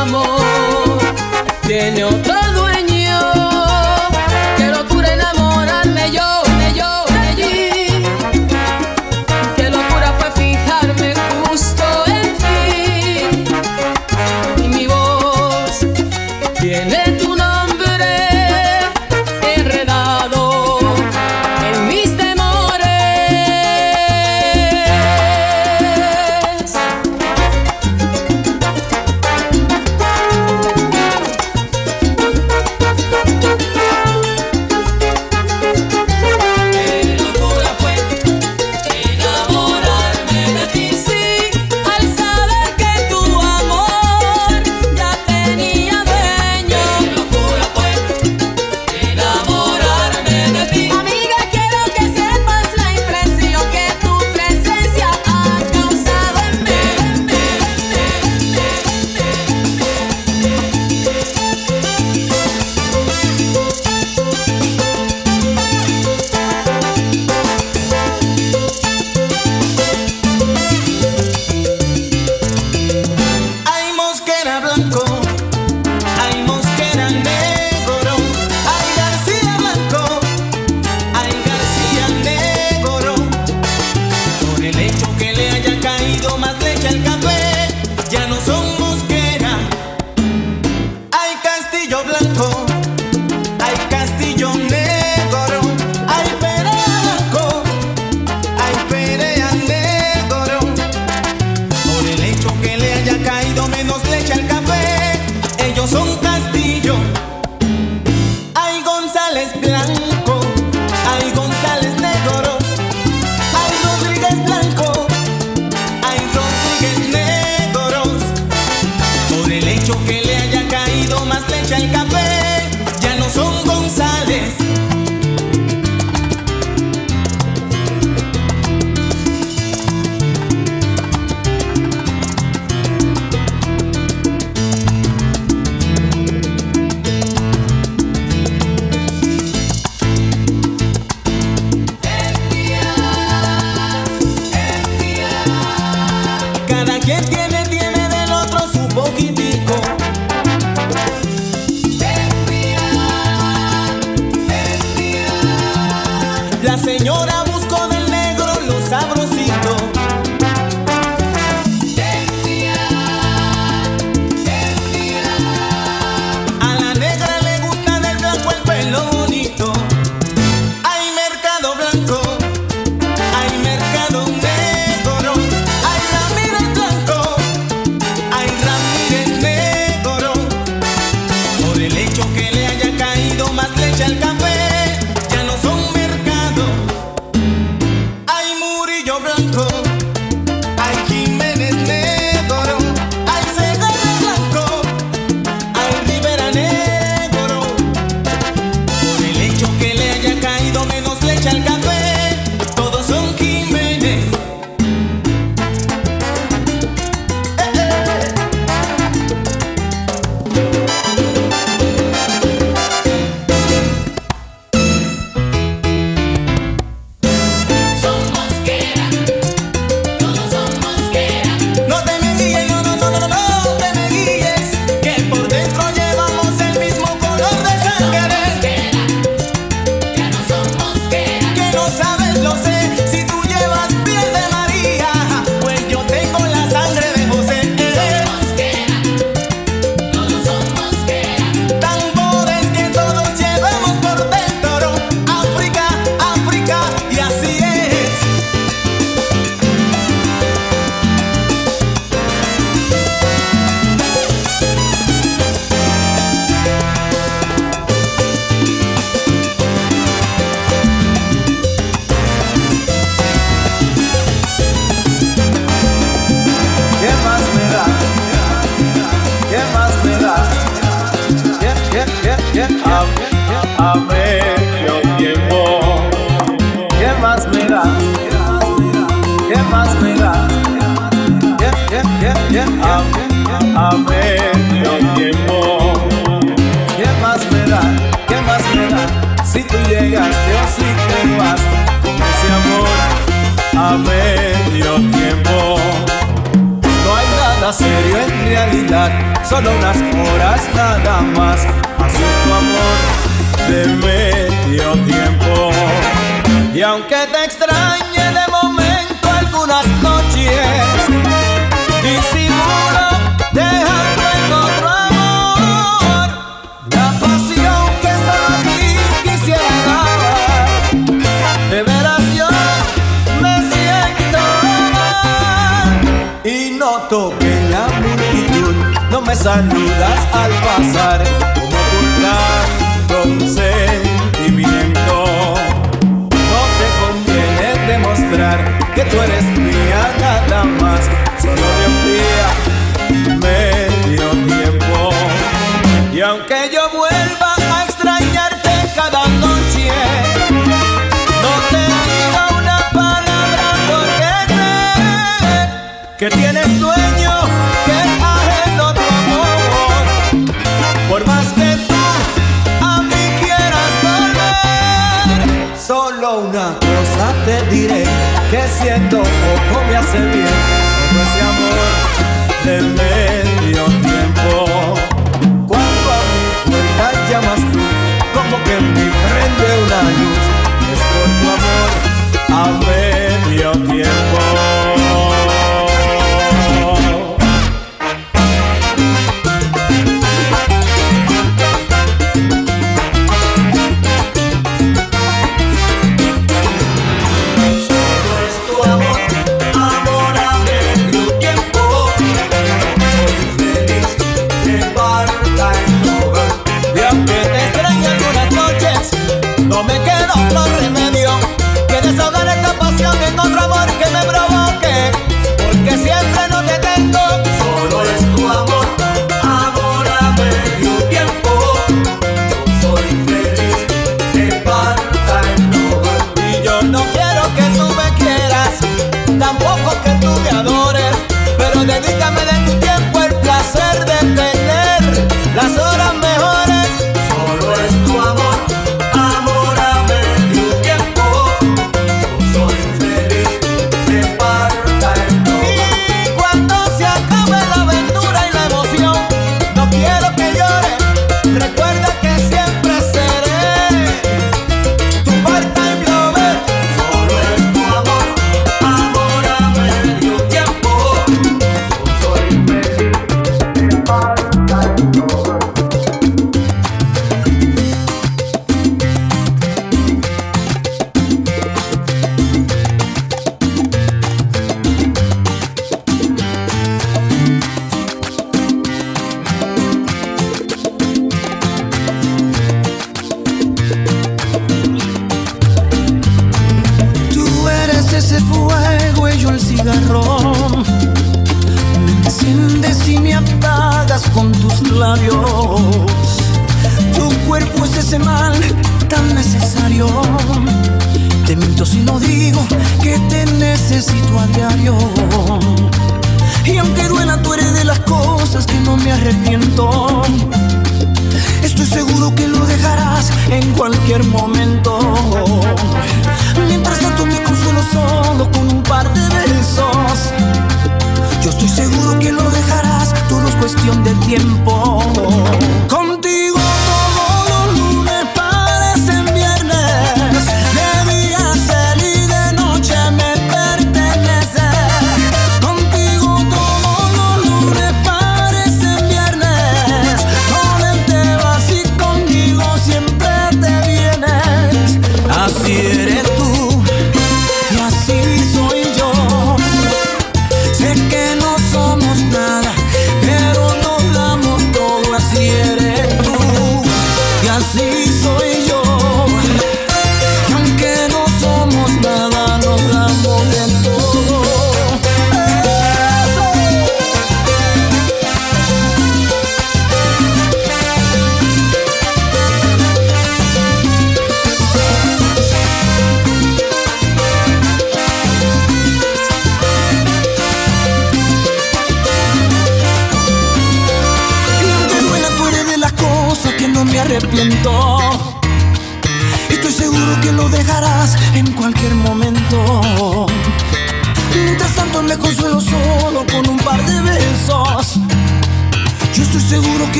amor. Tiene otra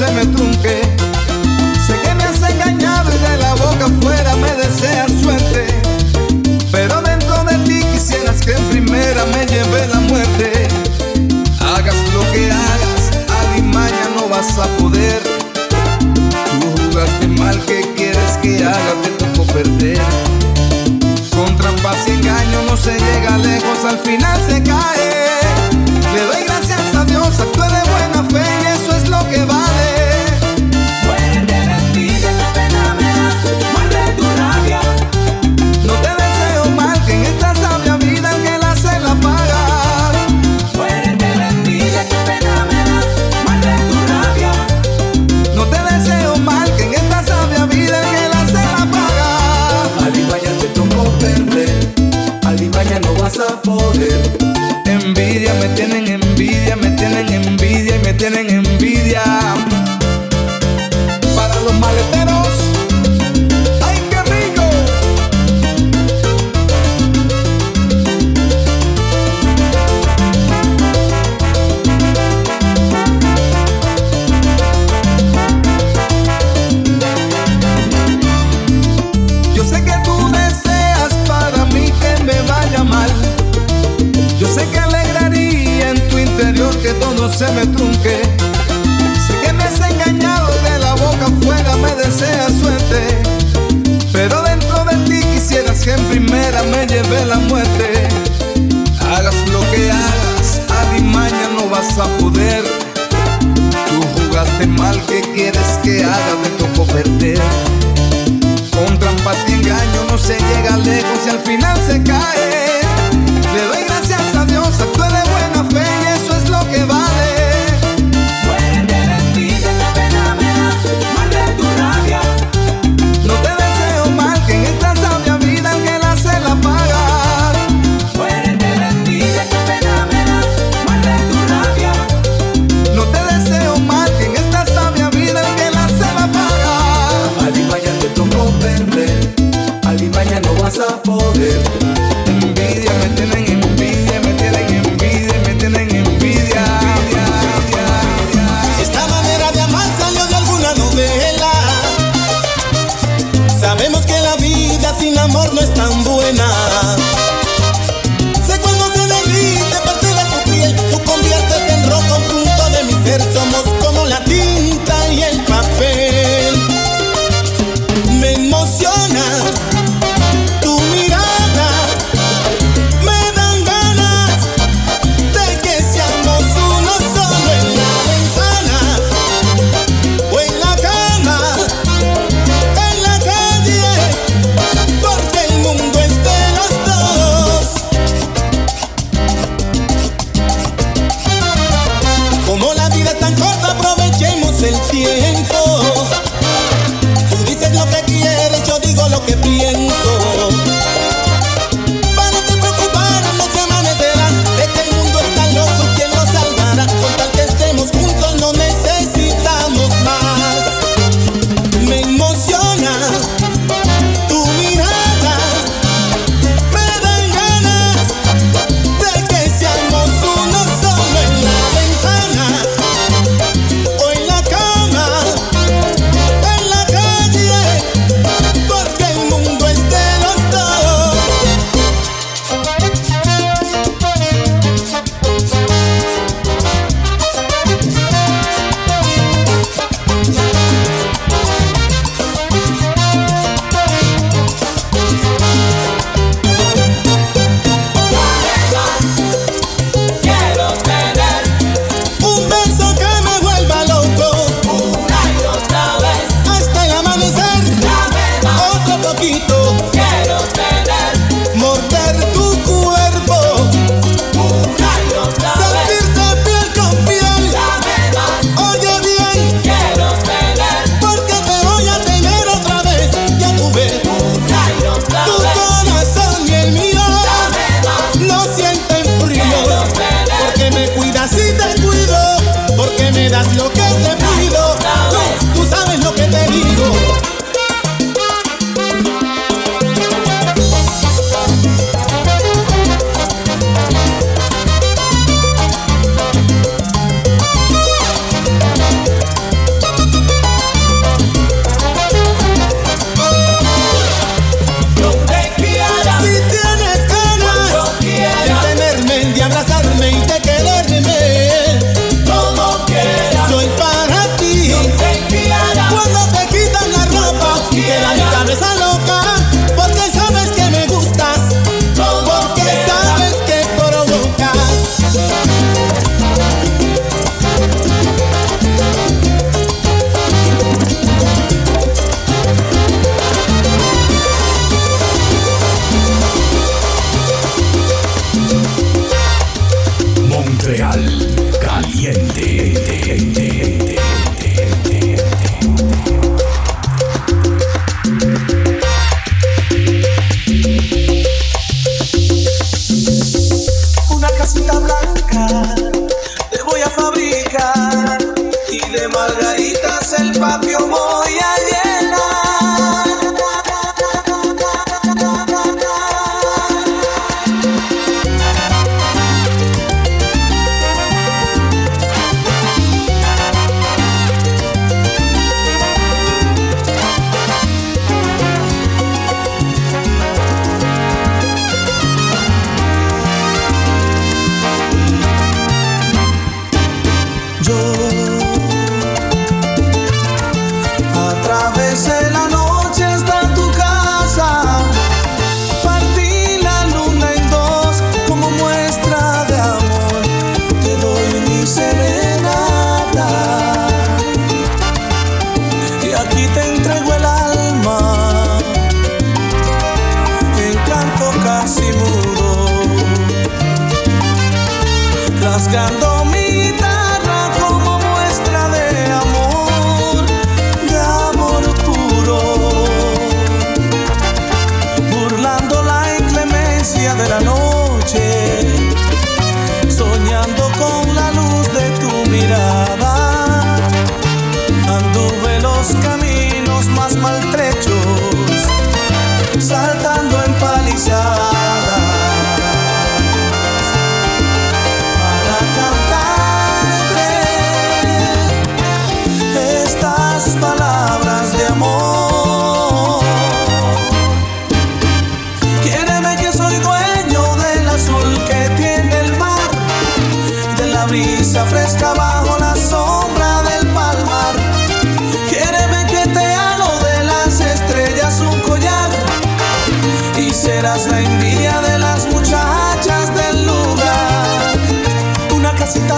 se me trunque. Sé que me has engañado y de la boca afuera me deseas suerte. Pero dentro de ti quisieras que en primera me lleve la muerte. Hagas lo que hagas, alimaña no vas a poder. Tú jugaste mal, que quieres que haga? Te tocó perder. Con trampas y engaño no se llega lejos, al final se cae.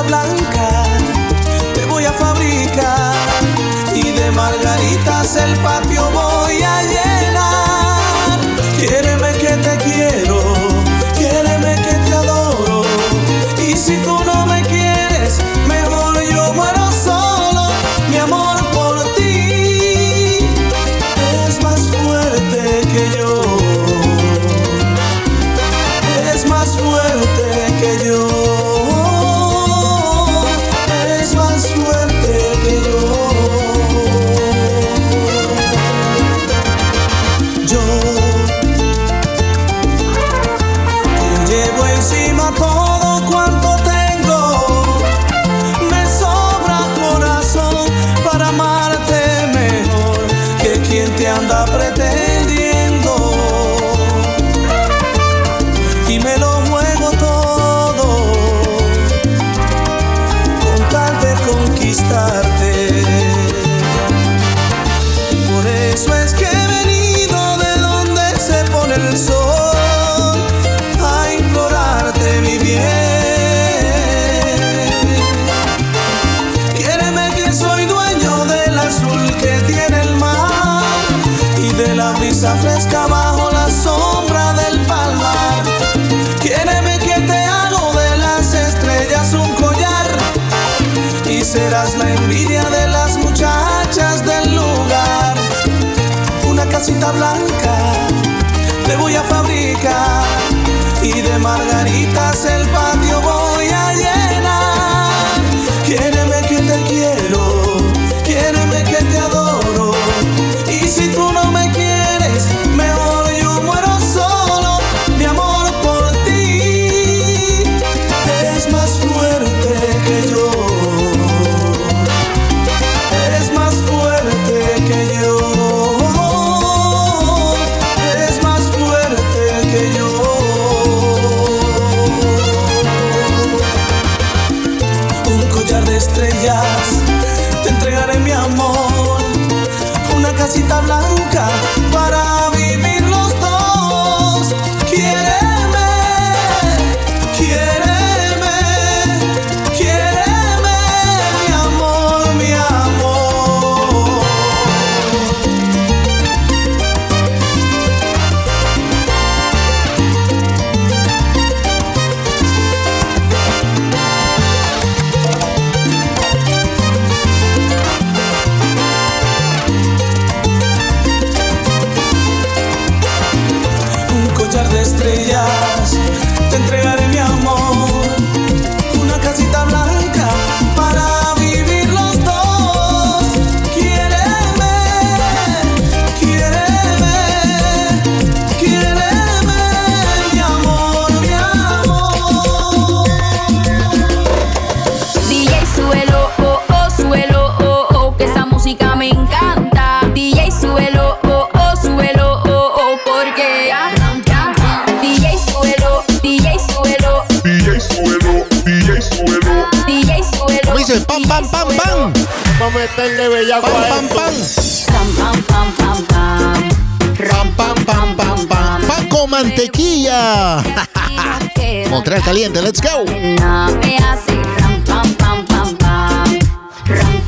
blanca te voy a fabricar. Y de margaritas el pan tinta blanca le voy a fabricar. Y de margaritas el patio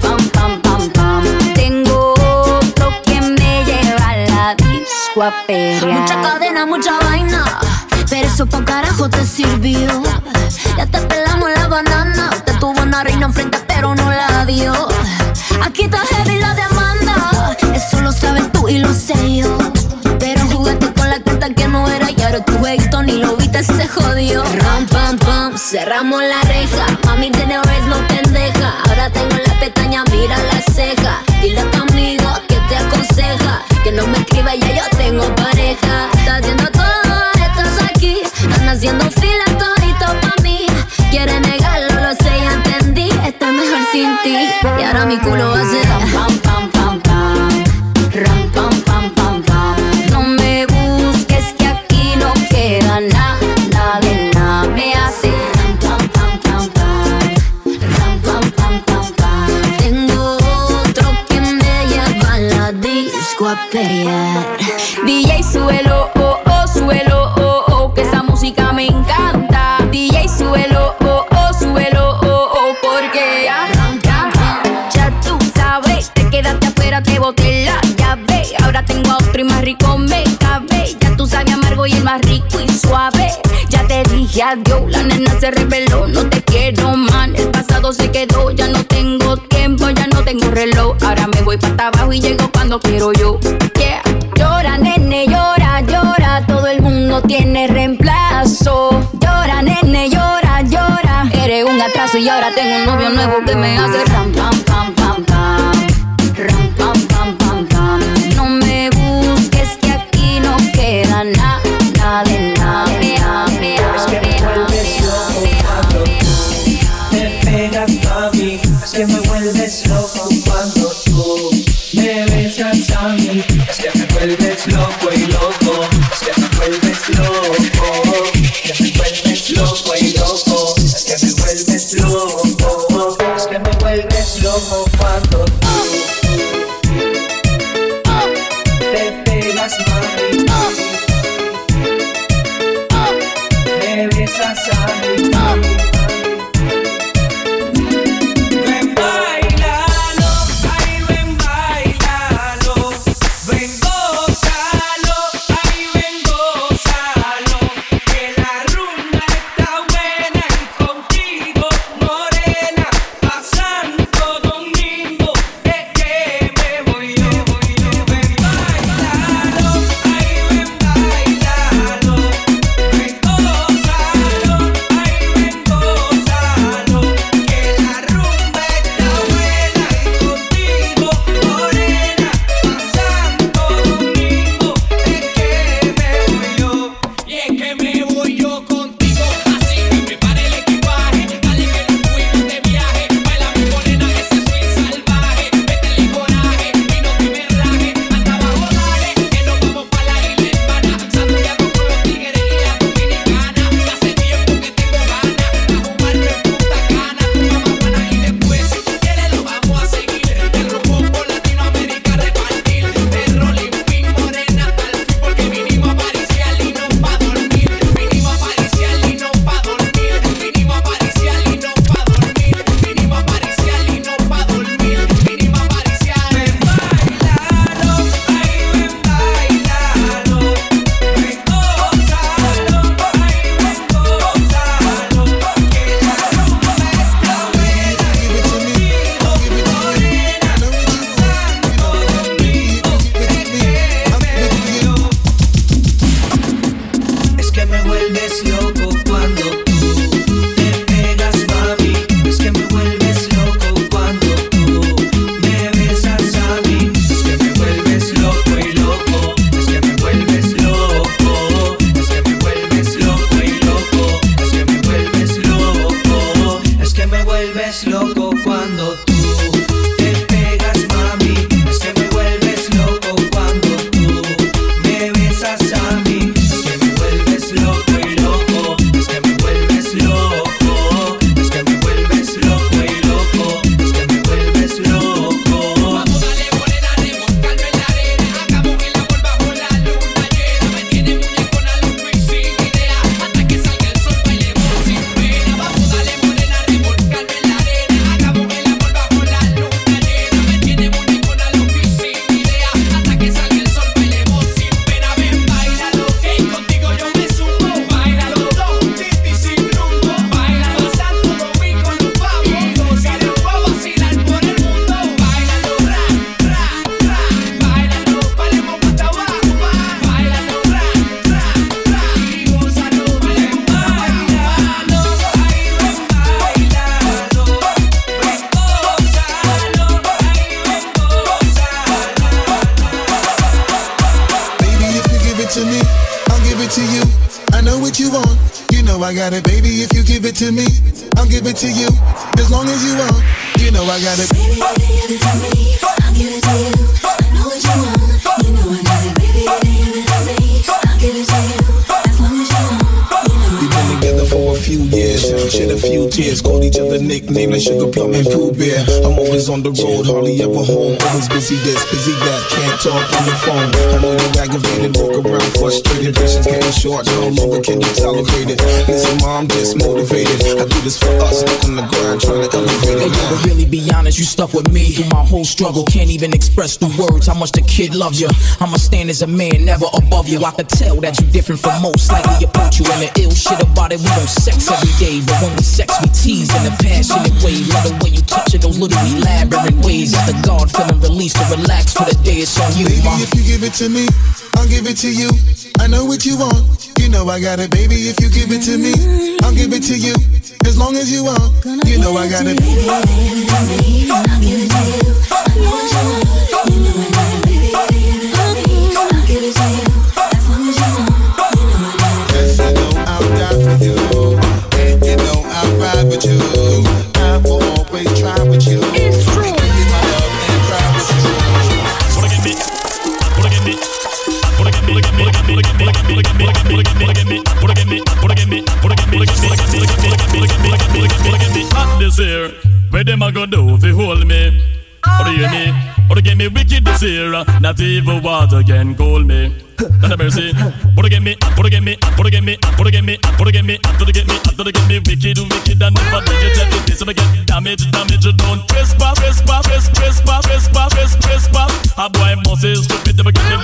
pam, pam, pam, pam. Tengo otro que me lleva a la disco a perrear. Mucha cadena, mucha vaina. Pero eso pa' carajo te sirvió. Ya te pelamos la banana. Te tuvo una reina enfrente, pero no la dio. Aquí está heavy la demanda. Eso lo sabes tú y lo sé yo. Pero jugaste con la carta que no era ahora tu jueguito ni lo viste, se jodió. Ram, pam, pam, cerramos la reja. Mami vez no pendeja. Ahora tengo la pestaña, mira la ceja. Dile a tu amigo que te aconseja. Que no me escriba, ya yo tengo pareja. Estás haciendo todo, estás aquí. Están haciendo fila todito pa' mí. Quiere negarlo, lo sé, ya entendí. Estoy mejor sin ti. Y ahora mi culo DJ suelo, oh, oh, suelo, oh, oh, que esa música me encanta. DJ suelo, oh, oh, suelo, oh, oh, porque ya, ya tú sabes, te quedaste afuera, te boté la llave. Ahora tengo a otro y más rico me cabe. Ya tú sabes amargo y el más rico y suave. Ya te dije adiós, la nena se reveló, no te quiero man. El pasado se quedó, ya no tengo tiempo, ya tengo. Ahora me voy para abajo y llego cuando quiero yo. Llora, nene, llora, llora. Todo el mundo tiene reemplazo. Llora, nene, llora, llora. Eres un atraso y ahora tengo un novio nuevo que me hace ram, pam, pam, pam. Express through words how much the kid loves you. I'ma stand as a man, never above you. I could tell that you different from most. Slightly approach you and the ill shit about it. We don't sex every day, but when we sex, we tease in a passionate way. Love the way you touch it, those little elaborate ways. That's the God feeling released to relax for the day. It's on you, Baby, ma. if you give it to me, I'll give it to you. I know what you want. You know I got it, baby. If you give it to me, I'll give it to you. As long as you want. You know I got it. Me, or get me, or get me, or get me, or get me, or get me wicked, wicked, and never did you check it. This if I get damage, damage, don't trespass, trespass, trespass, trespass, trespass, trespass. A boy must say stupid, if I get them lyrics on me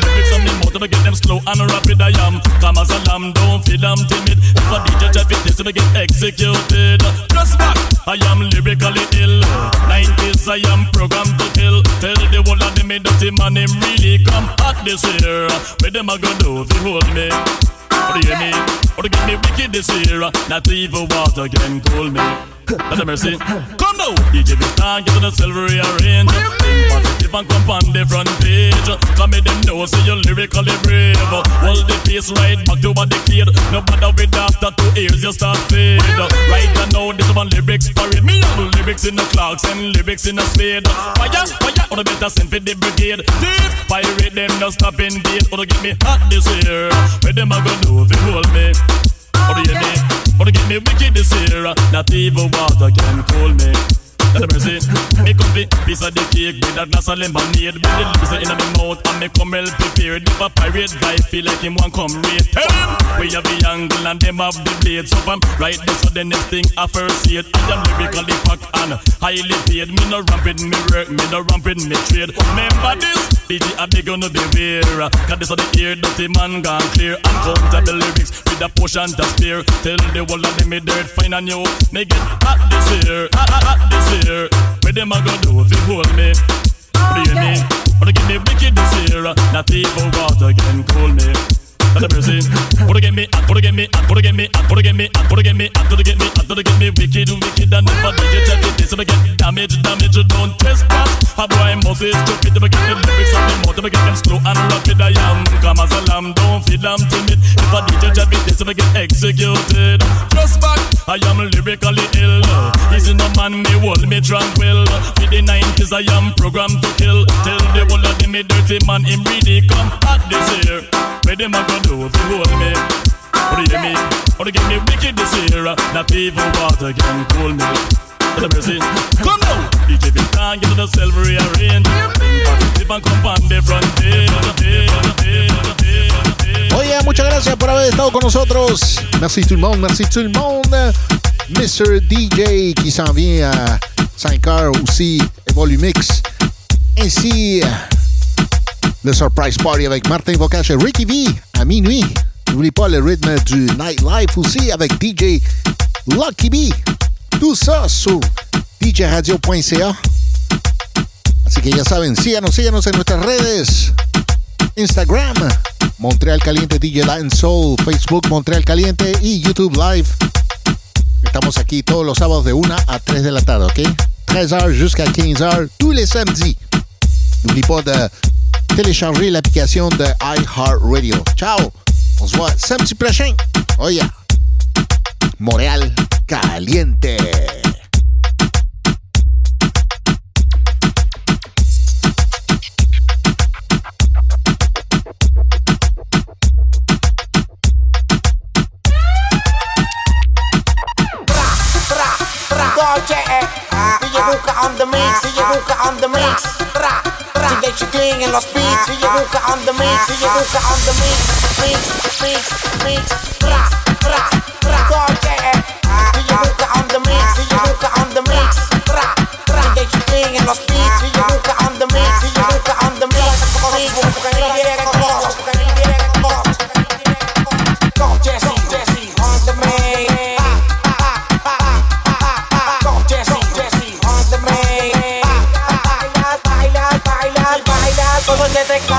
them slow and rapid, I am. Come as a lamb, don't feel I'm timid. If I DJ check it, this if I get executed. Just back, I am lyrically ill. 90s, I am programmed to kill. Tell the whole of them, me dirty man, him really come hot this year. Where them a go do to hold me? Or do you hear me? Or give me wicked this year? Not even water can cool me. Let mercy. Come now, DJ Vistan, get to the silver rearrange. Positive and come on the front page. Come me them know, say you're lyrically brave. Hold the pace right back to what decade. No matter with after two years, you start fade. Right now, this one lyrics parade. Me and the lyrics in the clocks and lyrics in the spade. Fire, fire, or the better send for the brigade. Thief, pirate them, no stopping gate. Or get me hot this year. Where them a go do you hold me? Do you me? Or get me wicked this year? Not even water can cool me. Let the mercy. Me come fi piece of the cake with a glass of lemonade. With the lips in my mouth and me come well prepared. If a pirate guy feel like him want come raid, tell him we have the angle and them have the blade. So from right there, so the next thing I first see it. I am lyrically packed and highly paid. Me no ramp with me work, me no ramp with me trade. Remember this? DJ I beg gonna beware. Cause this are the ear dirty man gone clear. And counter the lyrics with a potion to spare. Tell the of them me dirt fine and you. Me get hot this year, hot, hot, hot this year. Where them a go do if you hold me? You mean? Or get me wicked this year? Not even water can cool me. Let the mercy. Or to get me, or to get me, or to get me, or to get me, or to get me, or to get me, or to get me wicked, wicked, and never did you check it. This I get damage, damage, don't trespass. A boy must is stupid I get the lyrics on the mouth, I get slow and rapid. I am come as a lamb, don't feel I'm timid. If I did you check it, this I get executed. Just back, I am lyrically ill. Easy no man, me hold me tranquil. For the 90s, I am programmed to kill. Tell the whole of them, me dirty man, him really come hot this year. Where them you hold me? You. Oye, muchas gracias por haber estado con nosotros. Merci tout le monde, merci tout le monde. Mr. DJ qui s'en vient à 5 heures aussi, et Volumix. Ainsi, le Surprise Party avec Martin Vocache et Ricky V à minuit. N'oublie pas le rythme du Nightlife aussi avec DJ Lucky B. Tout ça sur djradio.ca. Así que ya saben, síganos, síganos en nuestras redes. Instagram, Montreal Caliente DJ Dance Soul, Facebook Montreal Caliente y YouTube Live. Estamos aquí todos los sábados de 1 a 3 de la tarde, ¿ok? 13h jusqu'à 15h tous les samedis. N'oublie pas de télécharger l'application de iHeartRadio. Ciao! On se voit samedi prochain. Oh yeah. Montréal Caliente. Dolce, DJ Buka on the mix, DJ Buka on the mix. Tra, Chiquín en los beats, DJ Buka on the mix, DJ Buka on the mix, mix, mix, mix. Tra, tra, tra. On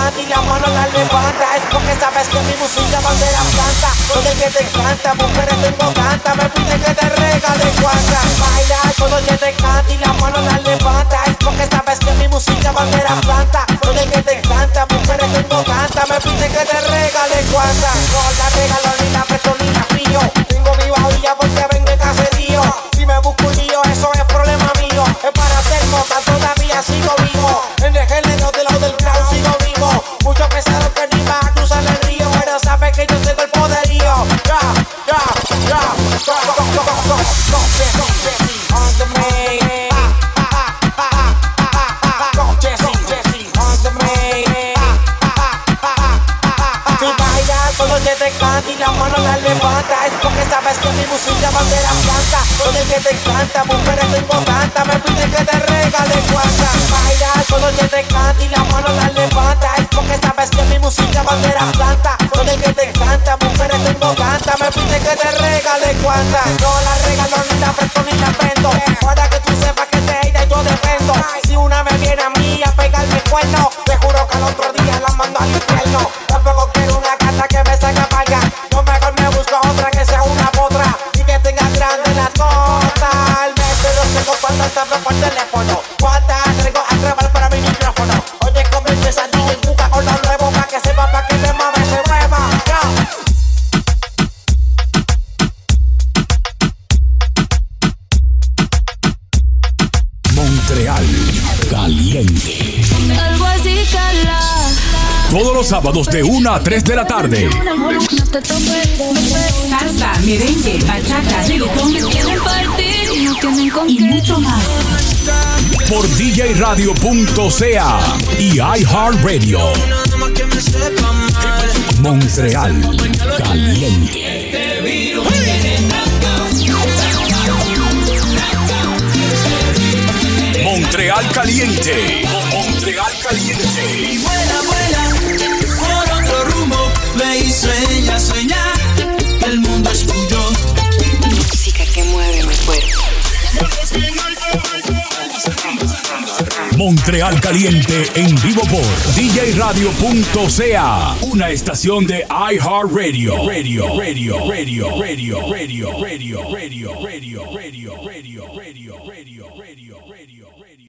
canta y la mano la levanta. Es porque sabes que mi música bandera planta. El que te canta, mujeres tengo canta. Me pide que te regale cuanta. Bailas, todo que te canta te canta, mujeres tengo tanta Me pide que te regale cuanta Bailas, todo el que te canta y la mano la levanta. Es porque sabes que mi música bandera planta. Todo el que te canta, mujeres tengo tanta Me pide que te regale cuanta No la regalo ni la presto ni la vendo sábados de 1 a 3 de la tarde. Salsa, merengue, bachata, reggaetón, y mucho más. Por djradio.ca y iHeartRadio. Montreal Caliente. Montreal Caliente. Montreal Caliente. Montreal Caliente en vivo por djradio.ca. Una estación de iHeartRadio. Radio, radio, radio, radio, radio, radio, radio, radio,